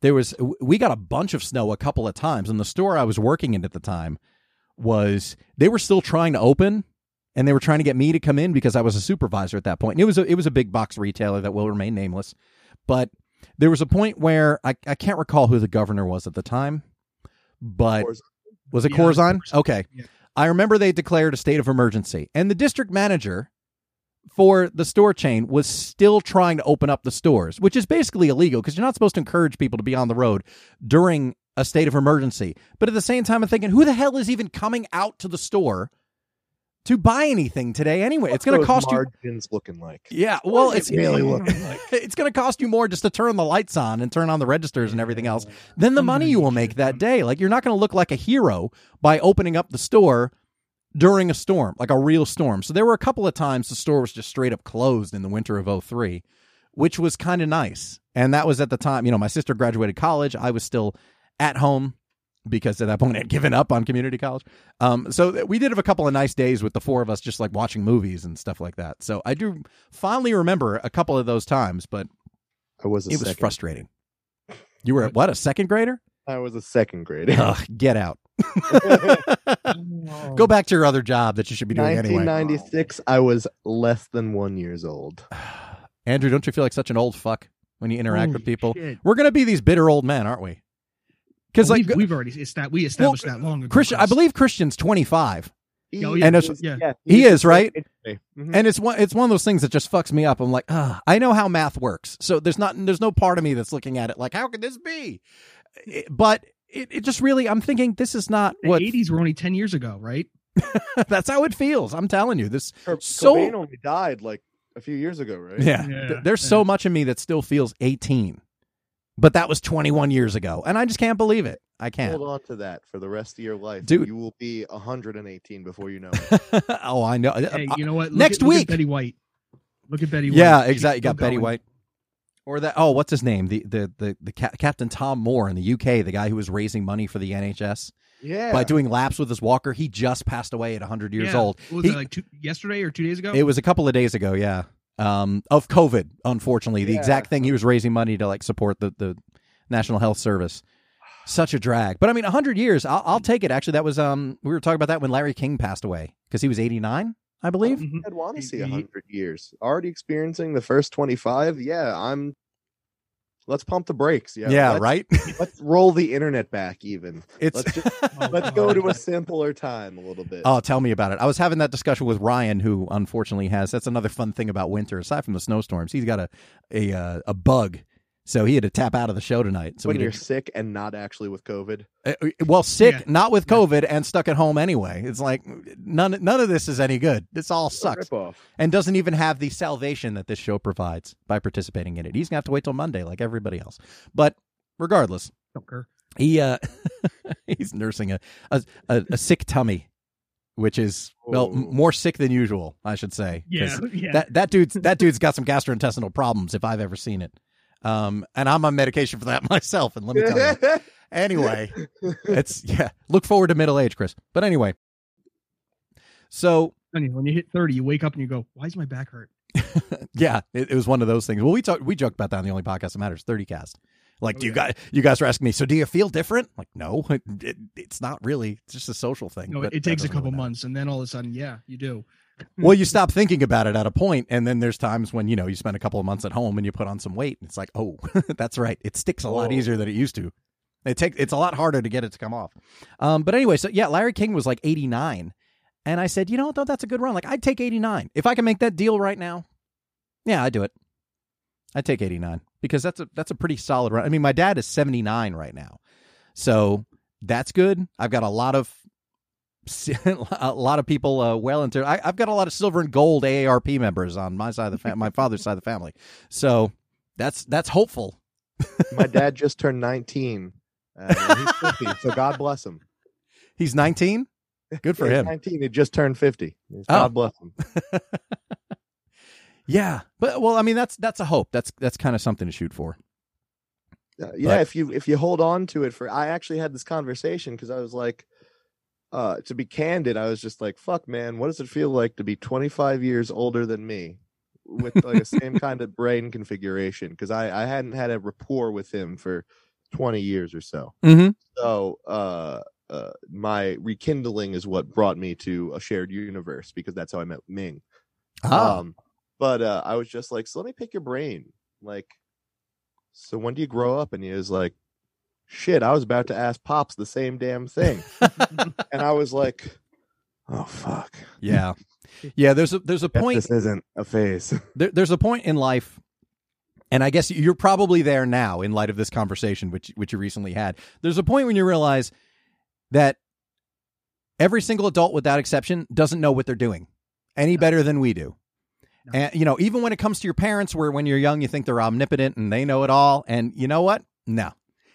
There was we got a bunch of snow a couple of times, and the store I was working in at the time was they were still trying to open, and they were trying to get me to come in because I was a supervisor at that point. And it was a, it was a big box retailer that will remain nameless, but there was a point where I I can't recall who the governor was at the time, but was it Yeah, it Corzine? Corzine. Okay. Yeah. I remember they declared a state of emergency, and the district manager for the store chain was still trying to open up the stores, which is basically illegal because you're not supposed to encourage people to be on the road during a state of emergency. But at the same time, I'm thinking, who the hell is even coming out to the store to buy anything today anyway? It's going to Those cost you. margins looking like. Yeah, well, it's it really looking like? it's going to cost you more just to turn the lights on and turn on the registers and everything else than the money you will make that day. Like you're not going to look like a hero by opening up the store during a storm, like a real storm. So there were a couple of times the store was just straight up closed in the winter of 03, which was kind of nice. And that was at the time, you know, my sister graduated college. I was still at home because at that point I'd given up on community college. Um, so we did have a couple of nice days with the four of us just like watching movies and stuff like that. So I do fondly remember a couple of those times, but I was a it was frustrating. You were what, a second grader? I was a second grader. Ugh, get out. Go back to your other job that you should be doing anyway. 1996. I was less than one years old. Andrew, don't you feel like such an old fuck when you interact Holy with people? shit. We're going to be these bitter old men, aren't we? Because Well, like we've, we've already established we established that long ago. Christian, I believe Christian's 25. Oh, yeah, And it's- yeah. He is, right? Mhm. And it's one it's one of those things that just fucks me up. I'm like, ah, I know how math works. So there's not there's no part of me that's looking at it like, how could this be? It- but it, it just really I'm thinking this is not what The what 80s were only 10 years ago, right? that's how it feels. I'm telling you. This Kurt So- Cobain only died like a few years ago, right? Yeah. Yeah, Th- There's so much of me that still feels 18. But that was 21 years ago. And I just can't believe it. I can't. Hold on to that for the rest of your life. Dude. You will be 118 before you know it. oh, I know. Hey, you know what? Look next at, look at week. Betty White. Look at Betty White. yeah, exactly. You still got Betty going. White. Or that oh, what's his name? The the the, the Ca- Captain Tom Moore in the UK, the guy who was raising money for the NHS Yeah. by doing laps with his walker. He just passed away at 100 years Yeah. old. What was He- it like two, yesterday or two days ago? It was a couple of days ago, yeah. Um, of COVID, unfortunately, the Yeah. exact thing he was raising money to like support the the National Health Service. Such a drag, but I mean, hundred years, I'll, I'll take it. Actually, that was um, we were talking about that when Larry King passed away because he was eighty nine, I believe. Mhm. I'd want to see he- 100 years. Already experiencing the first 25. Yeah, I'm. Let's pump the brakes. Yeah, Yeah, let's, right. Let's roll the internet back. Even It's let's just, Oh, let's go to a simpler time a little bit. Oh, tell me about it. I was having that discussion with Ryan, who unfortunately has. That's another fun thing about winter. Aside from the snowstorms, he's got a a uh, a bug, so he had to tap out of the show tonight. So when you're did, sick and not actually with COVID. uh, well, sick, Yeah. not with COVID, and stuck at home anyway. It's like none none of this is any good. This all sucks, and doesn't even have the salvation that this show provides by participating in it. He's gonna have to wait till Monday, like everybody else. But regardless, Sucker. he uh he's nursing a a, a, a sick tummy, which is well Oh. m- more sick than usual, I should say. Yeah, yeah. That that dude's that dude's got some gastrointestinal problems if I've ever seen it. Um, and I'm on medication for that myself. And let me tell you, anyway, it's yeah. Look forward to middle age, Chris. But anyway, so when you hit 30, you wake up and you go, why is my back hurt? yeah, it, it was one of those things. Well, we talked we joked about that on the only podcast that matters, thirty cast. Like, Oh, do you yeah. guys you guys were asking me? So, do you feel different? Like, no, it, it, it's not really. It's just a social thing. No, but it takes a couple really months, and then all of a sudden, yeah, you do. Well, you stop thinking about it at a point, and then there's times when you know you spend a couple of months at home and you put on some weight, and it's like, oh, that's right, it sticks a lot Whoa. easier than it used to. It take it's a lot harder to get it to come off. Um, but anyway, so yeah, Larry King was like 89, and I said, you know what though, that's a good run. Like I'd take 89 if I can make that deal right now. Yeah, I'd do it. I'd take 89 because that's a that's a pretty solid run. I mean, my dad is 79 right now, so that's good. I've got a lot of a lot of people uh, well into. I, I've got a lot of silver and gold AARP members on my side of the fam- my father's side of the family. So that's that's hopeful. My dad just turned 19. Uh, he's 50, so God bless him. He's 19. Good for him. 19. He just turned 50. Oh. God bless him. Yeah, but well, I mean that's that's a hope. That's that's kind of something to shoot for. Uh, yeah, But- if you if you hold on to it for, I actually had this conversation because I was like, uh, to be candid, I was just like, fuck, man, what does it feel like to be 25 years older than me, with like the same kind of brain configuration? Because I I hadn't had a rapport with him for 20 years or so. Mm-hmm. So, uh, uh, my rekindling is what brought me to a shared universe because that's how I met Ming. Ah, Um, but uh, I was just like, so let me pick your brain. Like, so when do you grow up? And he was like, shit, I was about to ask Pops the same damn thing. and I was like, oh, fuck. yeah, yeah. There's a there's a point This isn't a phase. there, there's a point in life and i guess you're probably there now in light of this conversation which which you recently had there's a point when you realize that every single adult without exception doesn't know what they're doing any better than we do No. and you know even when it comes to your parents where when you're young you think they're omnipotent and they know it all and you know what no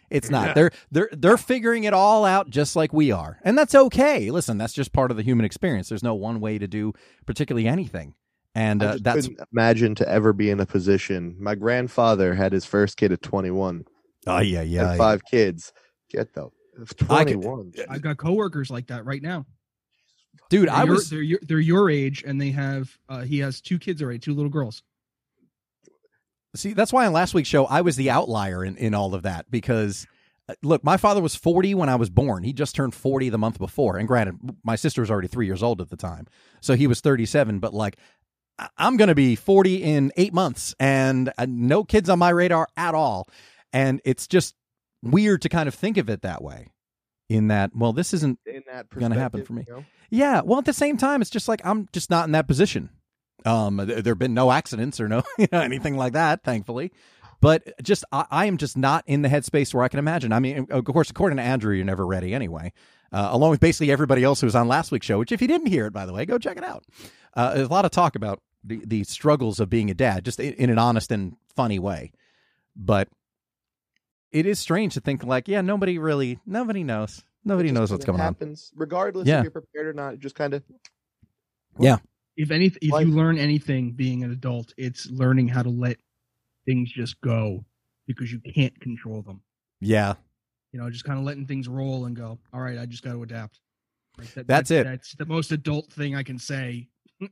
it's not Yeah. they're they're they're figuring it all out just like we are and that's okay listen that's just part of the human experience there's no one way to do particularly anything and I uh, just that's couldn't imagine to ever be in a position. My grandfather had his first kid at 21. oh yeah Had yeah five kids. Get though. I could- 21. I've got coworkers like that right now. dude They're i your- was they're your, they're your age, and they have uh, he has two kids already, two little girls. See, that's why on last week's show I was the outlier in, in all of that because uh, look, my father was 40 when I was born. He just turned 40 the month before. And granted, my sister was already 3 years old at the time. So he was 37, but like I'm going to be 40 in 8 months and uh, no kids on my radar at all. And it's just weird to kind of think of it that way. In that, well, this isn't Gonna happen for me. you know? yeah. Well, at the same time, it's just like I'm just not in that position. Um, th- there have been no accidents or no you know, anything like that, thankfully. But just I, I am just not in the headspace where I can imagine. I mean, of course, according to Andrew, you're never ready anyway. Uh, along with basically everybody else who was on last week's show. Which, if you didn't hear it, by the way, go check it out. Uh, there's a lot of talk about the the struggles of being a dad, just in, in an honest and funny way. But it is strange to think like, yeah, nobody really, nobody knows, nobody knows what's going on. happens, regardless Yeah. if you're prepared or not. It just kind of if any if Life. you learn anything being an adult, it's learning how to let things just go because you can't control them. Yeah, You know, just kind of letting things roll and go. All right, I just got to adapt. Like, that- That's that- it. That's the most adult thing I can say.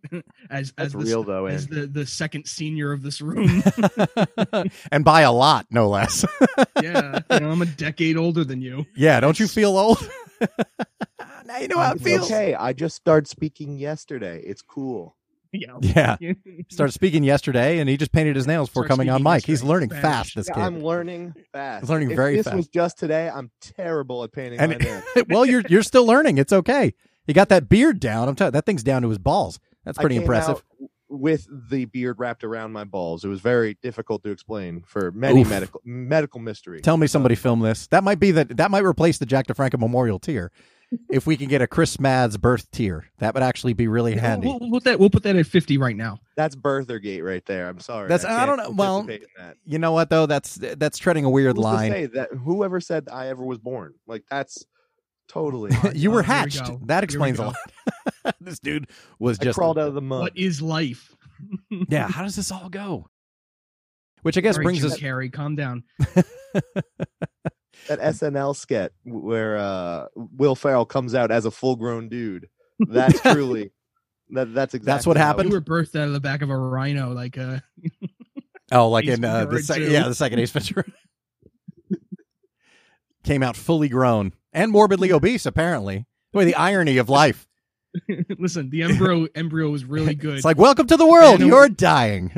as as the, real though. as And the the second senior of this room. and by a lot, no less. yeah, you know, I'm a decade older than you. yeah, don't you feel old? Now you know how it it's feels. okay. I just started speaking yesterday. It's cool. Yeah. Yeah. Started speaking yesterday, and he just painted his nails before Started coming on speaking mic. He's yesterday. learning Spanish. fast. This Yeah, kid. I'm learning fast. He's learning if very this fast. was just today, I'm terrible at painting and my nails. well, you're you're still learning. It's okay. You got that beard down. I'm telling that thing's down to his balls. That's I pretty came impressive. out With the beard wrapped around my balls, it was very difficult to explain for many Oof. medical medical mystery. Tell me somebody film this. That might be that. that might replace the Jack DeFranco Memorial tier. If we can get a Criss Madd's birth tier, that would actually be really handy. We'll, we'll put that. We'll put that at 50 right now. That's Birthergate right there. I'm sorry. That's- I don't know, well, participate in that. You know what though? That's that's treading a weird Who's to line. say that whoever said I ever was born, like that's totally. you were here we hatched. That Here we explains a lot. this dude was I just crawled out of the mud. What is life? yeah. How does this all go? Which I guess All right, brings Jim us. Carrey, calm down. That SNL skit where uh, Will Ferrell comes out as a full grown dude. That's truly that. That's exactly. That's what how happened? You were birthed out of the back of a rhino, like uh Oh, like Ace in uh, the second, yeah, the second Ace Ventura. Came out fully grown and morbidly obese, apparently. Boy, the irony of life. listen, the embryo embryo was really good. It's like, welcome to the world. You're dying.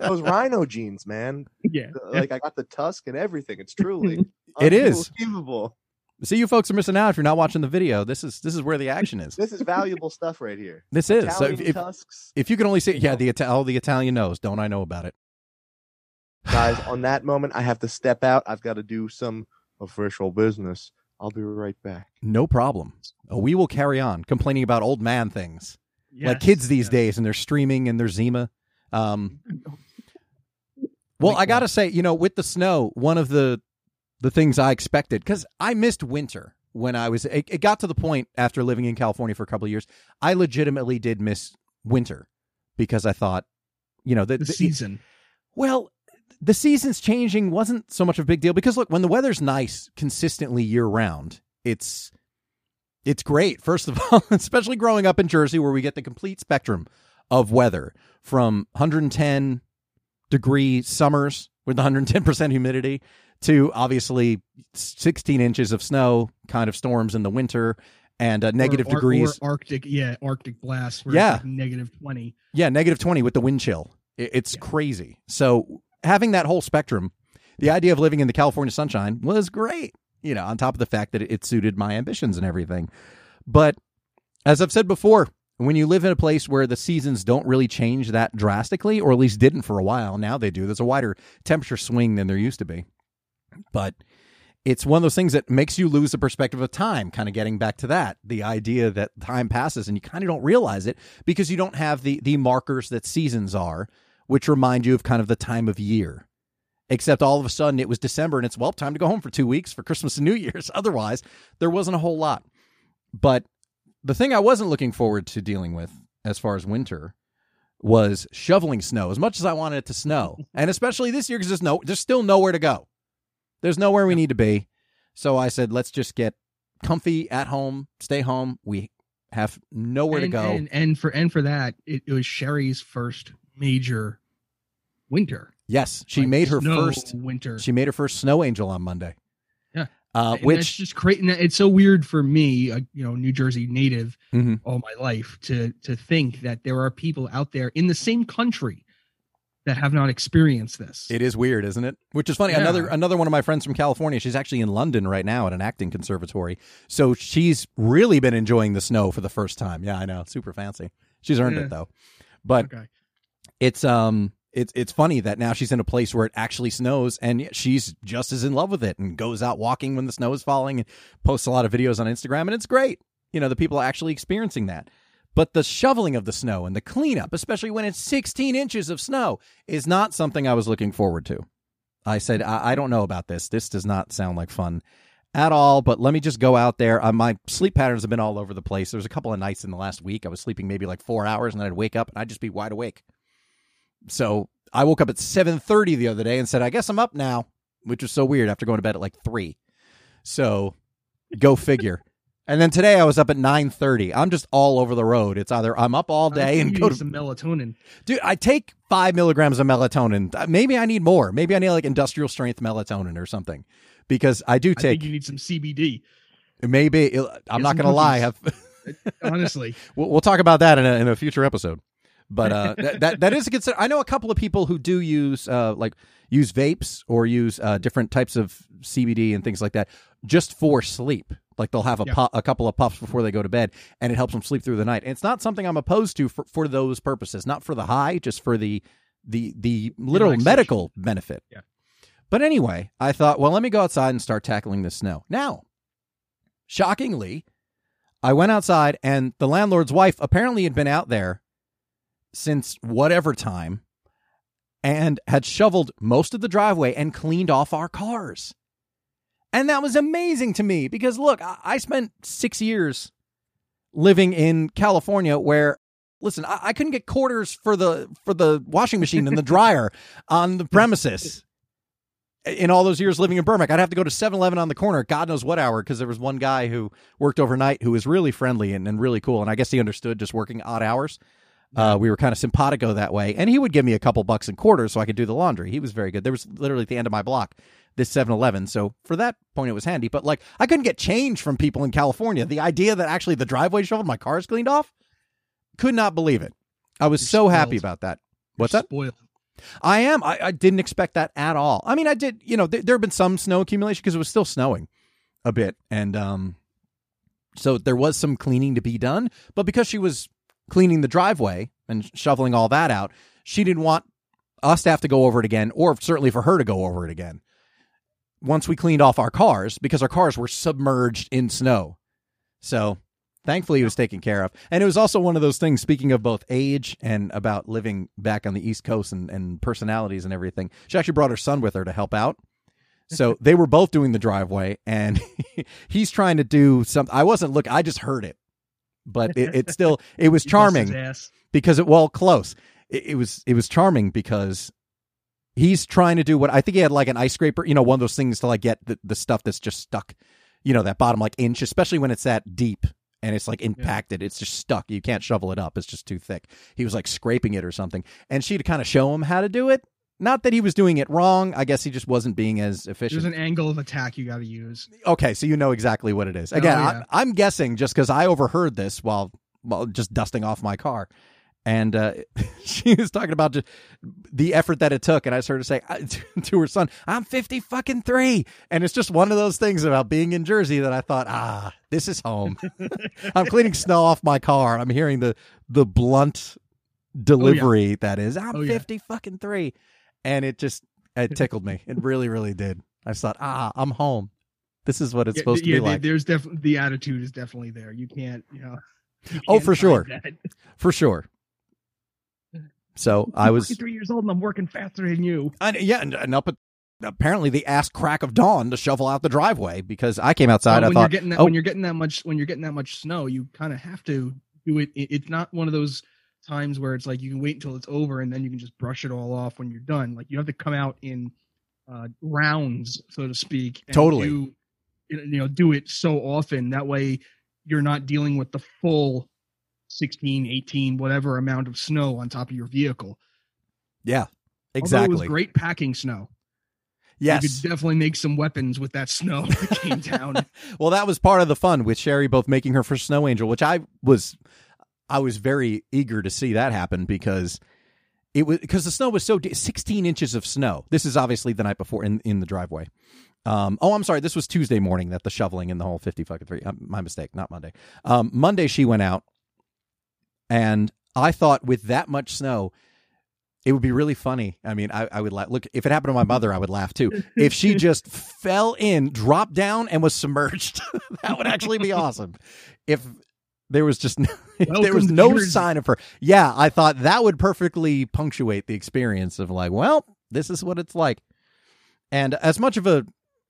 Those rhino genes, man. yeah. Like I got the tusk and everything. It's truly. It is. unbelievable. See, you folks are missing out if you're not watching the video. This is this is where the action is. This is valuable stuff right here. This is. So if, if, tusks, if you can only see, yeah, the all the Italian knows. Don't I know about it? guys. On that moment, I have to step out. I've got to do some official business. I'll be right back. No problem. Oh, we will carry on complaining about old man things like kids these yes. days, and they're streaming and they're Zima. Um, Well, I gotta say, you know, with the snow, one of the the things I expected because I missed winter when I was. It, it got to the point after living in California for a couple of years, I legitimately did miss winter because I thought, you know, the, The the- season. well, the seasons changing wasn't so much of a big deal because look, when the weather's nice consistently year round, it's it's great. First of all, especially growing up in Jersey where we get the complete spectrum of weather from 110 degree summers with 110% humidity to obviously 16 inches of snow, kind of storms in the winter and uh, negative Or- or- degrees. Or Arctic, yeah, Arctic blast. Where Yeah. Like negative 20. Yeah, negative 20 with the wind chill. It's Yeah. crazy. So having that whole spectrum, the idea of living in the California sunshine was great, you know, on top of the fact that it suited my ambitions and everything. But as I've said before, when you live in a place where the seasons don't really change that drastically, or at least didn't for a while, now they do. There's a wider temperature swing than there used to be. But it's one of those things that makes you lose the perspective of time, kind of getting back to that. The idea that time passes and you kind of don't realize it because you don't have the the markers that seasons are, which remind you of kind of the time of year. Except all of a sudden it was December and it's well time to go home for 2 weeks for Christmas and New Year's. Otherwise, there wasn't a whole lot. But the thing I wasn't looking forward to dealing with as far as winter was shoveling snow as much as I wanted it to snow. and especially this year because there's no there's still nowhere to go. There's nowhere we need to be. So I said, let's just get comfy at home, stay home. We have nowhere and, to go. And, and for and for that, it, it was Sherry's first major winter. yes, she Like, made her first. winter. She made her first snow angel on Monday. Uh, And that's which just crazy. It's so weird for me, a you know, New Jersey native Mhm. all my life, to to think that there are people out there in the same country that have not experienced this. it is weird, isn't it? Which is funny. Yeah. Another another one of my friends from California. She's actually in London right now at an acting conservatory. So she's really been enjoying the snow for the first time. Yeah, I know, super fancy. She's earned Yeah. it though. But okay. it's um it's it's funny that now she's in a place where it actually snows and she's just as in love with it and goes out walking when the snow is falling and posts a lot of videos on Instagram and it's great. You know, the people are actually experiencing that. But the shoveling of the snow and the cleanup, especially when it's 16 inches of snow, is not something I was looking forward to. I said, I, I don't know about this. This does not sound like fun at all, but let me just go out there. Uh, my sleep patterns have been all over the place. There was a couple of nights in the last week I was sleeping maybe like four hours and then I'd wake up and I'd just be wide awake. So I woke up at 7.30 the other day and said, I guess I'm up now, which was so weird after going to bed at like 3. So go figure. And then today I was up at 9:30. I'm just all over the road. It's either I'm up all day and go to some melatonin. Dude, I take five milligrams of melatonin. Uh, Maybe I need more. Maybe I need like industrial strength melatonin or something, because I do I take. think you need some CBD. maybe I'm Get not going to lie. Have, Honestly, we'll, we'll talk about that in a, in a future episode. But uh, that, that that is a concern. I know a couple of people who do use uh, like use vapes or use uh, different types of CBD and things like that just for sleep. Like they'll have a Yeah. pu- a couple of puffs before they go to bed, and it helps them sleep through the night. And it's not something I'm opposed to for, for those purposes, not for the high, just for the the the literal medical benefit. Yeah. But anyway, I thought, well, let me go outside and start tackling the snow. Now, shockingly, I went outside and the landlord's wife apparently had been out there since whatever time and had shoveled most of the driveway and cleaned off our cars. And that was amazing to me because look, I, spent six years living in California where listen, I, I couldn't get quarters for the for the washing machine and the dryer on the premises. In all those years living in Burbank, I'd have to go to 7-Eleven on the corner, God knows what hour, because there was one guy who worked overnight who was really friendly and, and really cool. And I guess he understood just working odd hours. Uh, we were kind of simpatico that way. And he would give me a couple bucks in quarters so I could do the laundry. He was very good. There was literally at the end of my block this 7 Eleven. So for that point, it was handy. But like, I couldn't get change from people in California. The idea that actually the driveway shoveled, my car's cleaned off, could not believe it. I was You're so happy about that. What's that? Spoiled. I am. I, I didn't expect that at all. I mean, I did. You know, th- there have been some snow accumulation because it was still snowing a bit, and um, so there was some cleaning to be done. But because she was cleaning the driveway and shoveling all that out, she didn't want us to have to go over it again, or certainly for her to go over it again. Once we cleaned off our cars, because our cars were submerged in snow, so thankfully it was taken care of. And it was also one of those things. Speaking of both age and about living back on the East Coast and, and personalities and everything, she actually brought her son with her to help out. So they were both doing the driveway, and he's trying to do something. I wasn't look. I just heard it, but it, it still it was He busts his charming because it well close. It, it was it was charming because he's trying to do what I think he had like an ice scraper, you know, one of those things to like get the, the stuff that's just stuck, you know, that bottom like inch, especially when it's that deep and it's like impacted. It's just stuck. You can't shovel it up. It's just too thick. He was like scraping it or something, and she to kind of show him how to do it. Not that he was doing it wrong. I guess he just wasn't being as efficient. There's an angle of attack you got to use. Okay, so you know exactly what it is. Again, Oh, yeah. I, I'm guessing just because I overheard this while while just dusting off my car, and uh, she was talking about just the effort that it took, and I just heard her say to her son, "I'm 50 fucking three," and it's just one of those things about being in Jersey that I thought, ah, this is home. I'm cleaning snow off my car. I'm hearing the the blunt delivery that is, I'm Oh, yeah. 50 fucking three, and it just it tickled me. It really, really did. I just thought, ah, I'm home. This is what it's Yeah, supposed yeah, to be like. There's definitely the attitude is definitely there. You can't, you know. you Oh, for sure. that. for sure. So I was, three years old and I'm working faster than you. I, yeah, and, and up at apparently the ass crack of dawn to shovel out the driveway because I came outside. Well, I when thought, you're getting that, oh, when you're getting that much, when you're getting that much snow, you kind of have to do it. It's not one of those times where it's like you can wait until it's over and then you can just brush it all off when you're done. Like you have to come out in uh, rounds, so to speak. and Totally. do- you know, do it so often that way you're not dealing with the full 16, 18, whatever amount of snow on top of your vehicle. yeah, Although it exactly. was great packing snow. Yes. You could definitely make some weapons with that snow that came down. well, that was part of the fun with Sherry both making her first snow angel, which I was, I was very eager to see that happen because it was because the snow was so de- 16 inches of snow. This is obviously the night before in in the driveway. Um, oh, I'm sorry. This was Tuesday morning that the shoveling and the whole 50 fucking three. Um, my mistake, not Monday. Um, Monday she went out, and I thought with that much snow, it would be really funny. I mean, I, I would look if it happened to my mother, I would laugh too. If she just fell in, dropped down, and was submerged, that would actually be awesome. If There was just no, there was no Jersey. sign of her. Yeah, I thought that would perfectly punctuate the experience of like, well, this is what it's like. And as much of a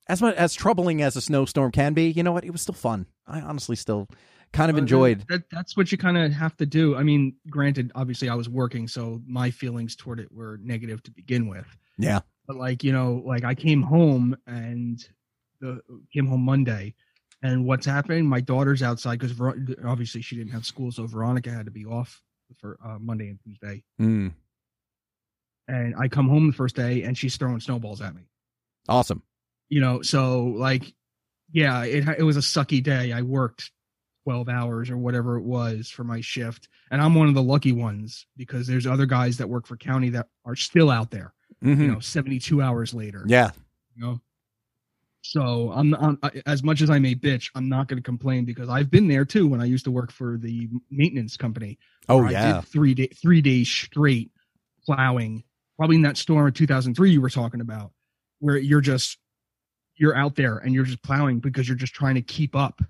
as much as troubling as a snowstorm can be, you know what? It was still fun. I honestly still kind of Well, enjoyed. that- that's what you kind of have to do. I mean, granted, obviously I was working, so my feelings toward it were negative to begin with. Yeah. But like, you know, like I came home and the came home Monday and what's happening? My daughter's outside because obviously she didn't have school, so Veronica had to be off for uh, Monday and Tuesday. Mm, And I come home the first day and she's throwing snowballs at me. awesome. you know so like yeah it it was a sucky day i worked 12 hours or whatever it was for my shift and i'm one of the lucky ones because there's other guys that work for county that are still out there Mhm. you know 72 hours later Yeah. you know so i'm, I'm I- as much as i may bitch i'm not going to complain because i've been there too when i used to work for the maintenance company Oh yeah. did three day three days straight plowing. Probably in that storm of 2003 you were talking about, where you're just you're out there and you're just plowing because you're just trying to keep up.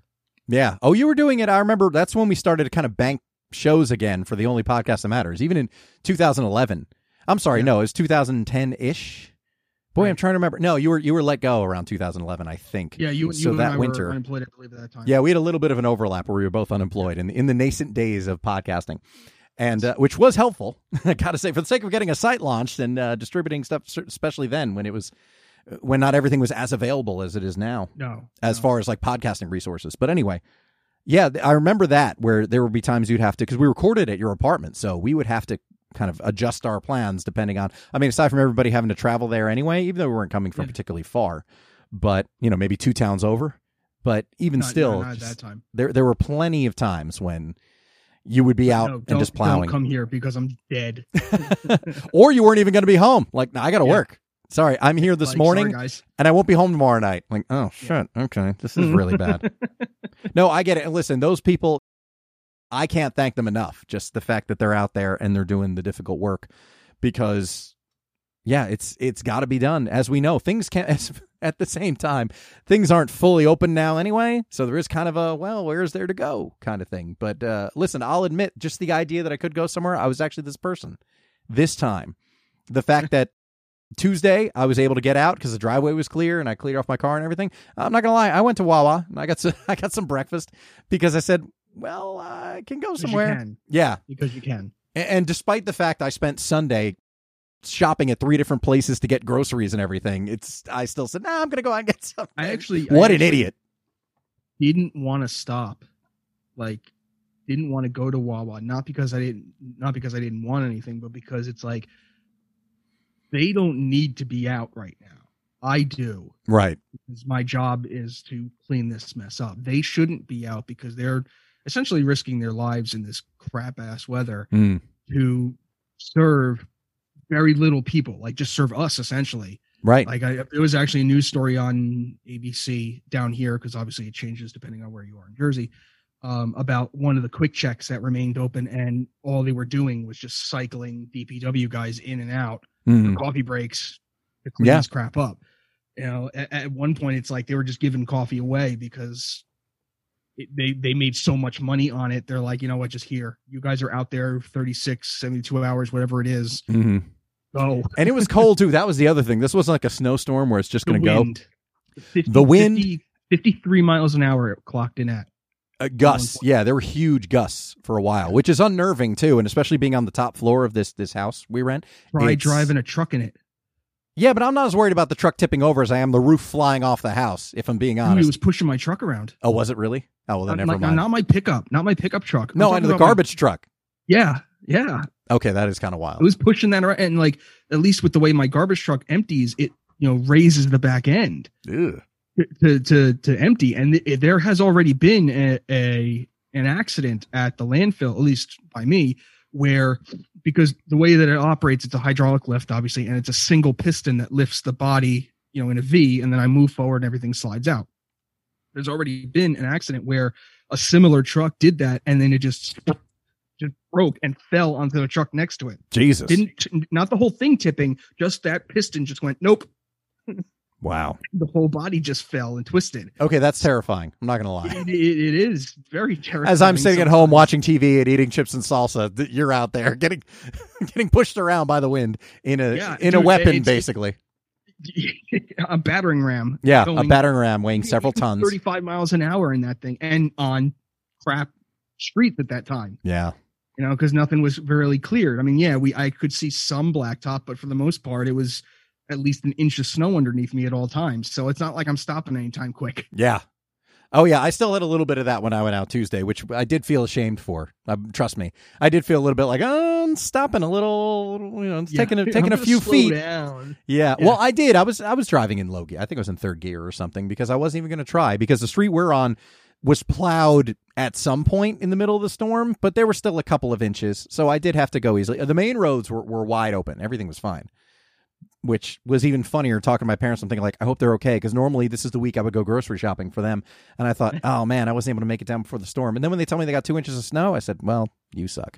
Yeah. Oh, you were doing it. I remember that's when we started to kind of bank shows again for the only podcast that matters. Even in 2011. I'm sorry, Yeah. no, it was 2010 ish. Boy, I'm trying to remember. No, you were you were let go around 2011, I think. Yeah, you, So you that winter- were unemployed, I believe, at that time. Yeah, we had a little bit of an overlap where we were both unemployed in in the nascent days of podcasting, and uh, which was helpful. I got to say, for the sake of getting a site launched and uh, distributing stuff, especially then when it was when not everything was as available as it is now No, as no. far as like podcasting resources. But anyway, yeah, I remember that where there would be times you'd have to because we recorded at your apartment, so we would have to kind of adjust our plans depending on. I mean, aside from everybody having to travel there anyway, even though we weren't coming from Yeah. particularly far, but you know maybe two towns over. But even Not- still, not, just- that time. there there were plenty of times when you would be out No, and just plowing, Don't come here because I'm dead. or you weren't even going to be home. Like, "Nah, I got to Yeah. work. Sorry, I'm here this Like, morning sorry, guys. and I won't be home tomorrow night. Like, oh shit, okay, this is really bad. no, I get it. And listen, those people, I can't thank them enough. Just the fact that they're out there and they're doing the difficult work, because, yeah, it's it's got to be done. As we know, things can't. As, at the same time, things aren't fully open now anyway. So there is kind of a well, where's there to go kind of thing. But uh, listen, I'll admit, just the idea that I could go somewhere, I was actually this person this time. The fact that Tuesday, I was able to get out because the driveway was clear and I cleared off my car and everything. I'm not gonna lie, I went to Wawa and I got some, I got some breakfast because I said, well, I can go somewhere. can. Yeah, Because you can. A- and, despite the fact I spent Sunday shopping at three different places to get groceries and everything, it's I still said, nah, I'm gonna go out and get something. I actually I what an actually idiot. didn't want to stop like didn't want to go to wawa not because i didn't not because i didn't want anything but because it's like they don't need to be out right now i do Right. because my job is to clean this mess up they shouldn't be out because they're essentially risking their lives in this crap ass weather Mm, to serve very little people like just serve us essentially right. like I, it was actually a news story on ABC down here because obviously it changes depending on where you are in Jersey um, about one of the QuickCheks that remained open and all they were doing was just cycling DPW guys in and out Mm, coffee breaks to clean Yeah. this crap up. You know, at, at one point it's like they were just giving coffee away because it, they they made so much money on it. They're like, you know what, just here. You guys are out there 36, 72 hours, whatever it is. mhm. Go. And it was cold too. That was the other thing. This wasn't like a snowstorm where it's just gonna go. 50 The wind? 50 53 miles an hour it clocked in at. Uh, gusts, yeah, there were huge gusts for a while, which is unnerving too, and especially being on the top floor of this this house we rent. Try It's- driving a truck in it. Yeah, but I'm not as worried about the truck tipping over as I am the roof flying off the house. If I'm being honest. it was pushing my truck around. oh, was it really? Oh, well, then Not, never mind. not my pickup, not my pickup truck. I'm no, and the about my- garbage truck. yeah, yeah. Okay, that is kind of wild. It was pushing that around, and like at least with the way my garbage truck empties, it you know raises the back end to to to empty, and th- there has already been a, a an accident at the landfill, at least by me, where because the way that it operates, it's a hydraulic lift, obviously, and it's a single piston that lifts the body, you know, in a V, and then I move forward and everything slides out. There's already been an accident where a similar truck did that, and then it just just broke and fell onto the truck next to it. Jesus. Didn't not the whole thing tipping, just that piston just went nope. Wow. The whole body just fell and twisted. Okay, that's terrifying. I'm not gonna lie. It, it, it is very terrifying. As I'm sitting at home watching TV and eating chips and salsa, you're out there getting getting pushed around by the wind in a Yeah, in a weapon, basically. a battering ram. Yeah, a battering ram weighing several tons. 35 miles an hour in that thing and on crap streets at that time, Yeah. you know, because nothing was really cleared. I mean, yeah, we I could see some blacktop, but for the most part, it was at least an inch of snow underneath me at all times. So it's not like I'm stopping anytime quick. Yeah. Oh yeah, I still had a little bit of that when I went out Tuesday, which I did feel ashamed for. Uh, trust me, I did feel a little bit like, oh, I'm stopping a little, you know, it's taking a, I'm taking a few feet. down. Yeah. Yeah. Well, I did. I was I was driving in low gear. I think I was in third gear or something because I wasn't even going to try because the street we're on was plowed at some point in the middle of the storm, but there were still a couple of inches, so I did have to go easily. The main roads were, were wide open. Everything was fine. Which was even funnier talking to my parents. I'm thinking like, I hope they're okay because normally this is the week I would go grocery shopping for them, and I thought, oh man, I wasn't able to make it down before the storm. And then when they tell me they got two inches of snow, I said, well, you suck.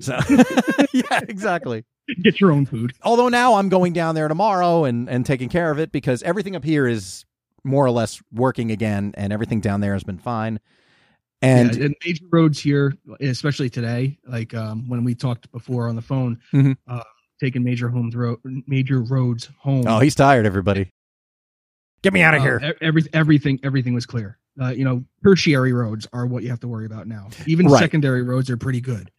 So yeah, exactly Get your own food. although now I'm going down there tomorrow and and taking care of it because everything up here is more or less working again, and everything down there has been fine. And yeah, and major roads here, especially today, like um, when we talked before on the phone, Mhm. uh, taking major homes ro- major roads home. oh, he's tired. Everybody, get me out of Uh, here. every, everything everything was clear. Uh, you know, tertiary roads are what you have to worry about now. Even Right. secondary roads are pretty good.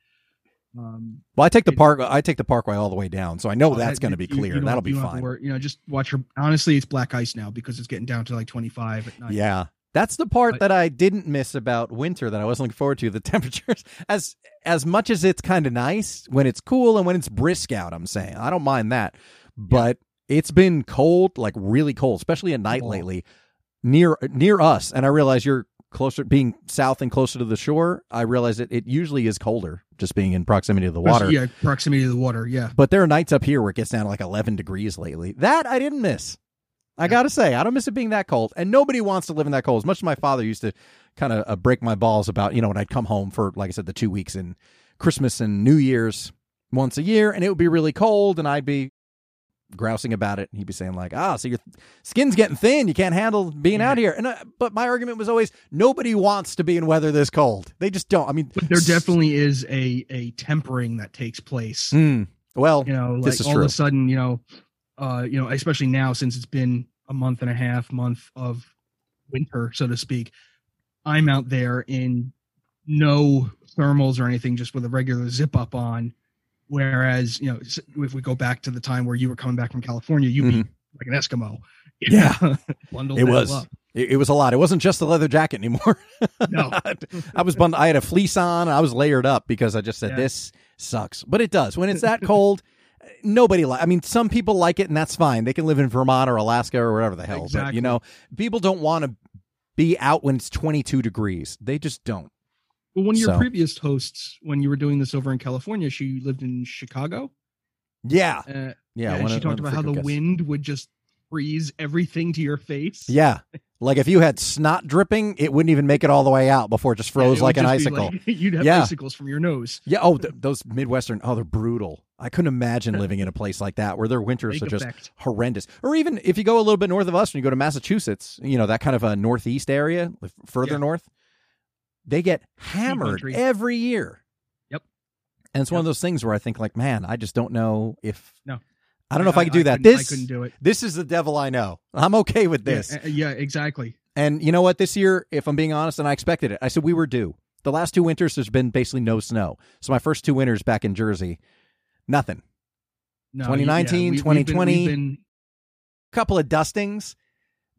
Um, Well, I take the it- park. I take the parkway all the way down, so I know uh, that's that- going to be you- you clear. That'll be you don't have to fine. worry- You know, just watch your. Honestly, it's black ice now because it's getting down to like twenty five at night. Yeah. That's the part But- that I didn't miss about winter that I wasn't looking forward to. The temperatures, as as much as it's kind of nice when it's cool and when it's brisk out, I'm saying I don't mind that, but it's been cold, like really cold, especially at night Oh. lately, near near us. And I realize you're closer, being south and closer to the shore. I realize it it usually is colder, just being in proximity to the water. Yeah, proximity to the water. Yeah. But there are nights up here where it gets down to like 11 degrees lately. That I didn't miss. I Yeah. got to say, I don't miss it being that cold. And nobody wants to live in that cold. As much as my father used to kind of uh, break my balls about, you know, when I'd come home for, like I said, the two weeks in Christmas and New Year's once a year, and it would be really cold, and I'd be grousing about it. And he'd be saying, like, ah, so your skin's getting thin. You can't handle being out here. And uh, But my argument was always nobody wants to be in weather this cold. They just don't. I mean, But there definitely is a a tempering that takes place. Mm, well, you know, like all true. of a sudden, you know, uh, you know, especially now since it's been a month and a half, month of winter, so to speak. I'm out there in no thermals or anything, just with a regular zip up on. Whereas, you know, if we go back to the time where you were coming back from California, you'd be like an Eskimo. Mm-hmm. Yeah. bundled It was. up. It, it was a lot. It wasn't just the leather jacket anymore. No. I was bundled. I had a fleece on. I was layered up because I just said Yeah. this sucks. But it does when it's that cold. Nobody like. I mean, some people like it, and that's fine. They can live in Vermont or Alaska or wherever the hell. But Exactly. you know, people don't want to be out when it's 22 degrees. They just don't. Well, one of your So- previous hosts, when you were doing this over in California, she lived in Chicago. Yeah, Uh, yeah. Yeah, and she talked about how the wind would just freeze everything to your face. Yeah, like if you had snot dripping, it wouldn't even make it all the way out before it just Yeah, froze it like an icicle. like- you'd have Yeah. icicles from your nose. Yeah. Oh, th- those Midwestern. Oh, they're brutal. I couldn't imagine living in a place like that where their winters Big are just effect. horrendous. Or even if you go a little bit north of us and you go to Massachusetts, you know, that kind of a northeast area, further Yeah. north, they get hammered every year. Yep. And it's one of those things where I think, like, man, I just don't know if. No. I don't know if I could do that. This I couldn't do it. this is the devil I know. I'm okay with this. Yeah, uh, yeah, exactly. And you know what? This year, if I'm being honest, and I expected it, I said we were due. The last two winters, there's been basically no snow. So my first two winters back in Jersey, nothing. No, 2019, yeah, we- we've been- we've 2020. been- couple of dustings,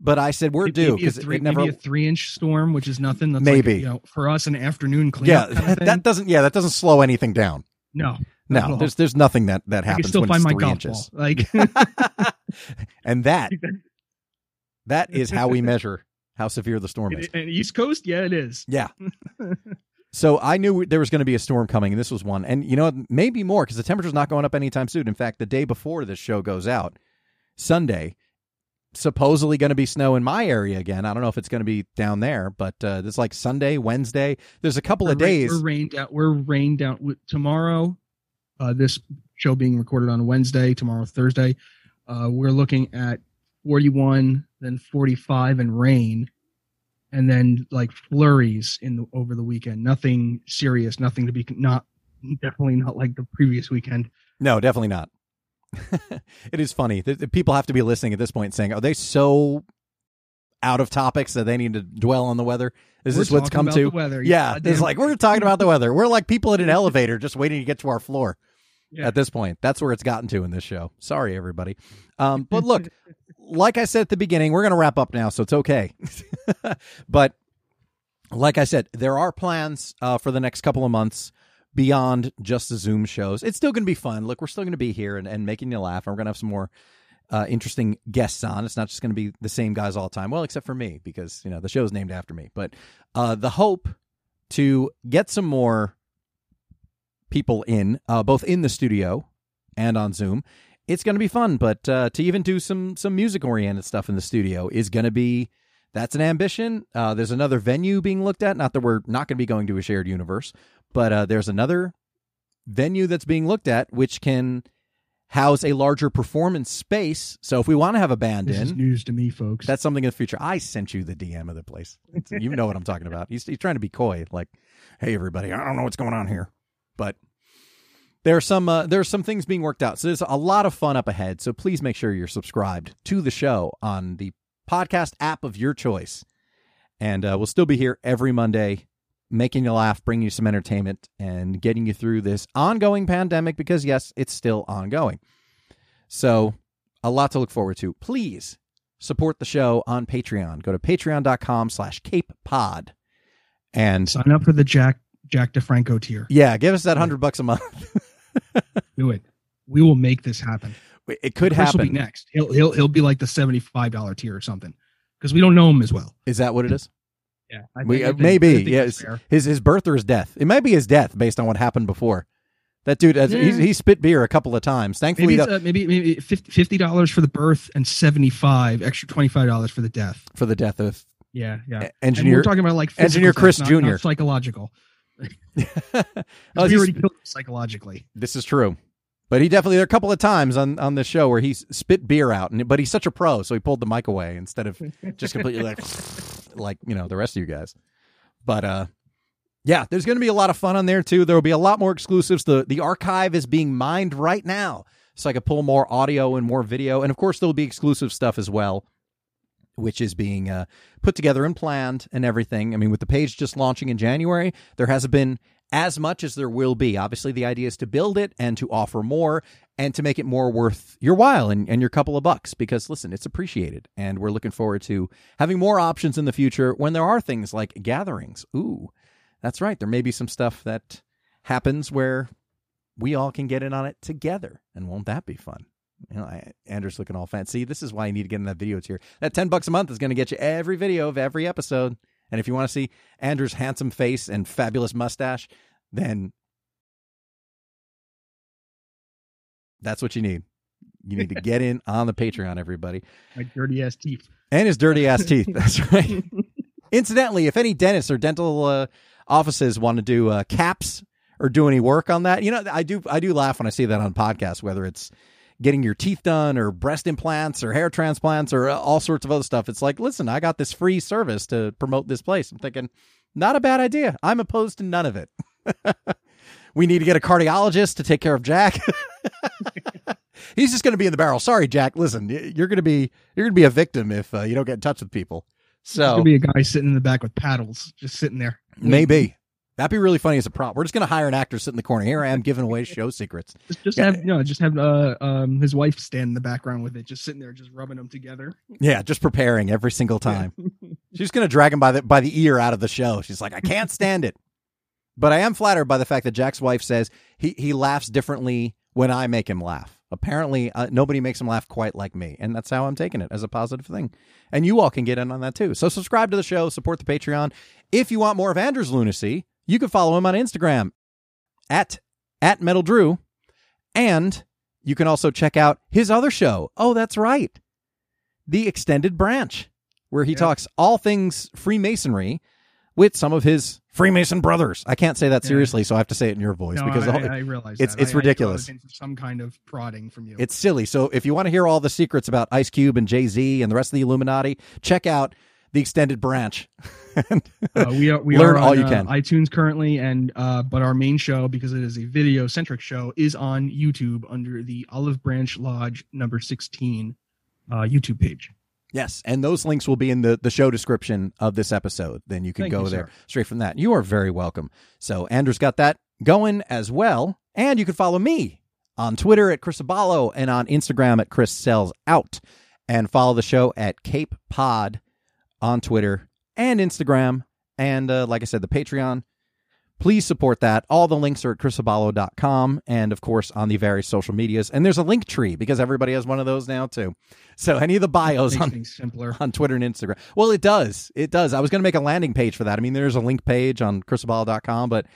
but I said we're due a because three- it never. maybe a three-inch storm, which is nothing. That's Maybe. like, you know, for us, an afternoon yeah, cleanup. kind of that doesn't. Yeah, that doesn't slow anything down. no, No, there's there's nothing that that I can happens still when find it's my three inches. ball. Like, and that that is how we measure how severe the storm is. and East Coast, yeah, it is. Yeah. So I knew there was going to be a storm coming, and this was one. And you know, maybe more because the temperature's not going up anytime soon. In fact, the day before this show goes out, Sunday, supposedly going to be snow in my area again. I don't know if it's going to be down there, but uh, it's like Sunday, Wednesday. There's a couple of We're ra- days. We're rained out. We're rained out tomorrow. Uh, this show being recorded on Wednesday, tomorrow Thursday. Uh, we're looking at 41, then 45 and rain, and then like flurries in the over the weekend. Nothing serious, nothing to be not definitely not like the previous weekend. No, definitely not. it is funny. The, the people have to be listening at this point saying, are they so out of topics that they need to dwell on the weather? Is We're this what's come about to? the weather. Yeah, it's like we're talking about the weather. We're like people in an elevator just waiting to get to our floor. Yeah. At this point, that's where it's gotten to in this show. Sorry, everybody. Um, but look, like I said at the beginning, we're going to wrap up now, so it's okay. but like I said, there are plans uh, for the next couple of months beyond just the Zoom shows. It's still going to be fun. Look, we're still going to be here and, and making you laugh, and we're going to have some more uh, interesting guests on. It's not just going to be the same guys all the time. Well, except for me, because you know the show's named after me. But uh, the hope to get some more people in, uh, both in the studio and on Zoom. It's going to be fun, but uh, to even do some some music oriented stuff in the studio is going to be that's an ambition. Uh, there's another venue being looked at. Not that we're not going to be going to a shared universe, but uh, there's another venue that's being looked at which can house a larger performance space. So if we want to have a band This in, news to me, folks. that's something in the future. I sent you the DM of the place. It's- you know what I'm talking about. He's, he's trying to be coy, like, "Hey, everybody, I don't know what's going on here," but there are some uh, there are some things being worked out. So there's a lot of fun up ahead. So please make sure you're subscribed to the show on the podcast app of your choice, and uh, we'll still be here every Monday, making you laugh, bringing you some entertainment, and getting you through this ongoing pandemic. Because yes, it's still ongoing. So a lot to look forward to. Please support the show on Patreon. Go to patreon.com slash Cape Pod. And Sign up for the Jack Jack DeFranco tier. yeah, give us that hundred bucks a month. Do it. We will make this happen. It could Chris happen. next. He'll he'll he'll be like the seventy five dollar tier or something because we don't know him as well. Is that what it is? Yeah, I We, uh, think- maybe. Yeah, it's it's fair. his his birth or his death. It might be his death based on what happened before. That dude, uh, he's, he spit beer a couple of times. Thankfully, Maybe he it's, don't- uh, maybe maybe fifty dollars for the birth and seventy five extra twenty five dollars for the death. for the death of Yeah, yeah. e- And engineer. we're talking about like Engineer Chris stuff, not- Jr.. not psychological. Oh, he's- already killed him psychologically. This is true. But he definitely there are a couple of times on on this show where he spit beer out, and but he's such a pro, so he pulled the mic away instead of just completely like like you know the rest of you guys. But uh, yeah, there's going to be a lot of fun on there too. There will be a lot more exclusives. the The archive is being mined right now, so I could pull more audio and more video, and of course there'll be exclusive stuff as well, which is being uh, put together and planned and everything. I mean, with the page just launching in January, there hasn't been as much as there will be. Obviously, the idea is to build it and to offer more and to make it more worth your while and, and your couple of bucks because, listen, it's appreciated. And we're looking forward to having more options in the future when there are things like gatherings. Ooh, that's right. There may be some stuff that happens where we all can get in on it together. And won't that be fun? You know, I, Andrew's looking all fancy. This is why you need to get in that video tier. That 10 bucks a month is going to get you every video of every episode. And if you want to see Andrew's handsome face and fabulous mustache, then that's what you need. You need to get in on the Patreon, everybody. My dirty ass teeth. And his dirty ass teeth. That's right. Incidentally, if any dentists or dental uh, offices want to do uh, caps or do any work on that, you know, I do. I do laugh when I see that on podcasts, whether it's getting your teeth done or breast implants or hair transplants or uh, all sorts of other stuff. It's like, listen, I got this free service to promote this place. I'm thinking, not a bad idea. I'm opposed to none of it. we need to get a cardiologist to take care of Jack. He's just going to be in the barrel. Sorry, Jack. Listen, you're going to be you're going to be a victim if uh, you don't get in touch with people. So be a guy sitting in the back with paddles, just sitting there. maybe that'd be really funny as a prop. We're just going to hire an actor sit in the corner. Here I am giving away show secrets. Just, just Yeah. have you know, just have uh, um his wife stand in the background with it, just sitting there, just rubbing them together. Yeah, just preparing every single time. She's going to drag him by the by the ear out of the show. She's like, I can't stand it. But I am flattered by the fact that Jack's wife says he he laughs differently when I make him laugh. Apparently, uh, nobody makes him laugh quite like me, and that's how I'm taking it as a positive thing. And you all can get in on that too. So subscribe to the show, support the Patreon. If you want more of Andrew's lunacy, you can follow him on Instagram at at Metal Drew, and you can also check out his other show. Oh, that's right, the Extended Branch, where he Yeah. talks all things Freemasonry with some of his Freemason Brothers. I can't say that Yeah. seriously, so I have to say it in your voice No, because I, whole- I, I realize it's- that. it's I- I thought it ridiculous. some kind of prodding from you. it's silly. So if you want to hear all the secrets about Ice Cube and Jay Z and the rest of the Illuminati, check out the extended branch. Uh, we are we Learn are all on, you uh, can. iTunes currently, and uh, but our main show because it is a video centric show is on YouTube under the Olive Branch Lodge number sixteen uh, YouTube page. Yes, and those links will be in the, the show description of this episode. Then you can Thank go you, there sir. straight from that. You are very welcome. So Andrew's got that going as well. And you can follow me on Twitter at Chris Abalo and on Instagram at Chris Sells Out. And follow the show at Cape Pod on Twitter and Instagram. And uh, like I said, the Patreon. Please support that. All the links are at chrisabalo.com and, of course, on the various social medias. And there's a link tree because everybody has one of those now, too. So any of the bios on simpler. on Twitter and Instagram. Well, it does. It does. I was going to make a landing page for that. I mean, there's a link page on chrisabalo.com, but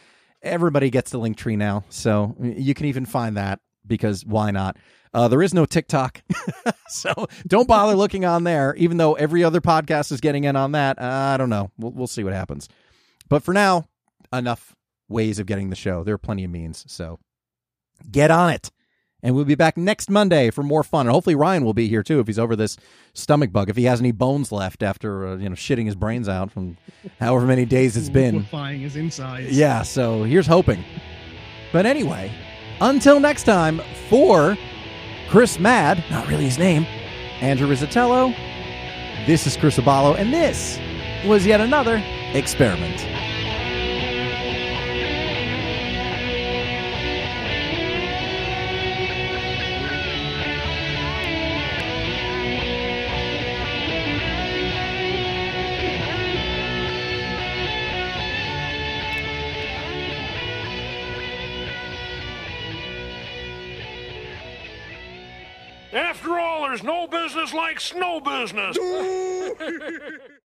everybody gets the link tree now. So you can even find that because why not? Uh, there is no TikTok. so don't bother looking on there, even though every other podcast is getting in on that. Uh, I don't know. We'll, we'll see what happens. But for now, enough ways of getting the show. There are plenty of means. So get on it. And we'll be back next Monday for more fun. And hopefully Ryan will be here too if he's over this stomach bug. If he has any bones left after uh, you know shitting his brains out from however many days it's been. liquefying his insides. Yeah, so here's hoping. But anyway, until next time, for Criss Madd, not really his name, Andrew Rizzatello, this is Chris Abalo, and this was yet another experiment. All, there's no business like snow business.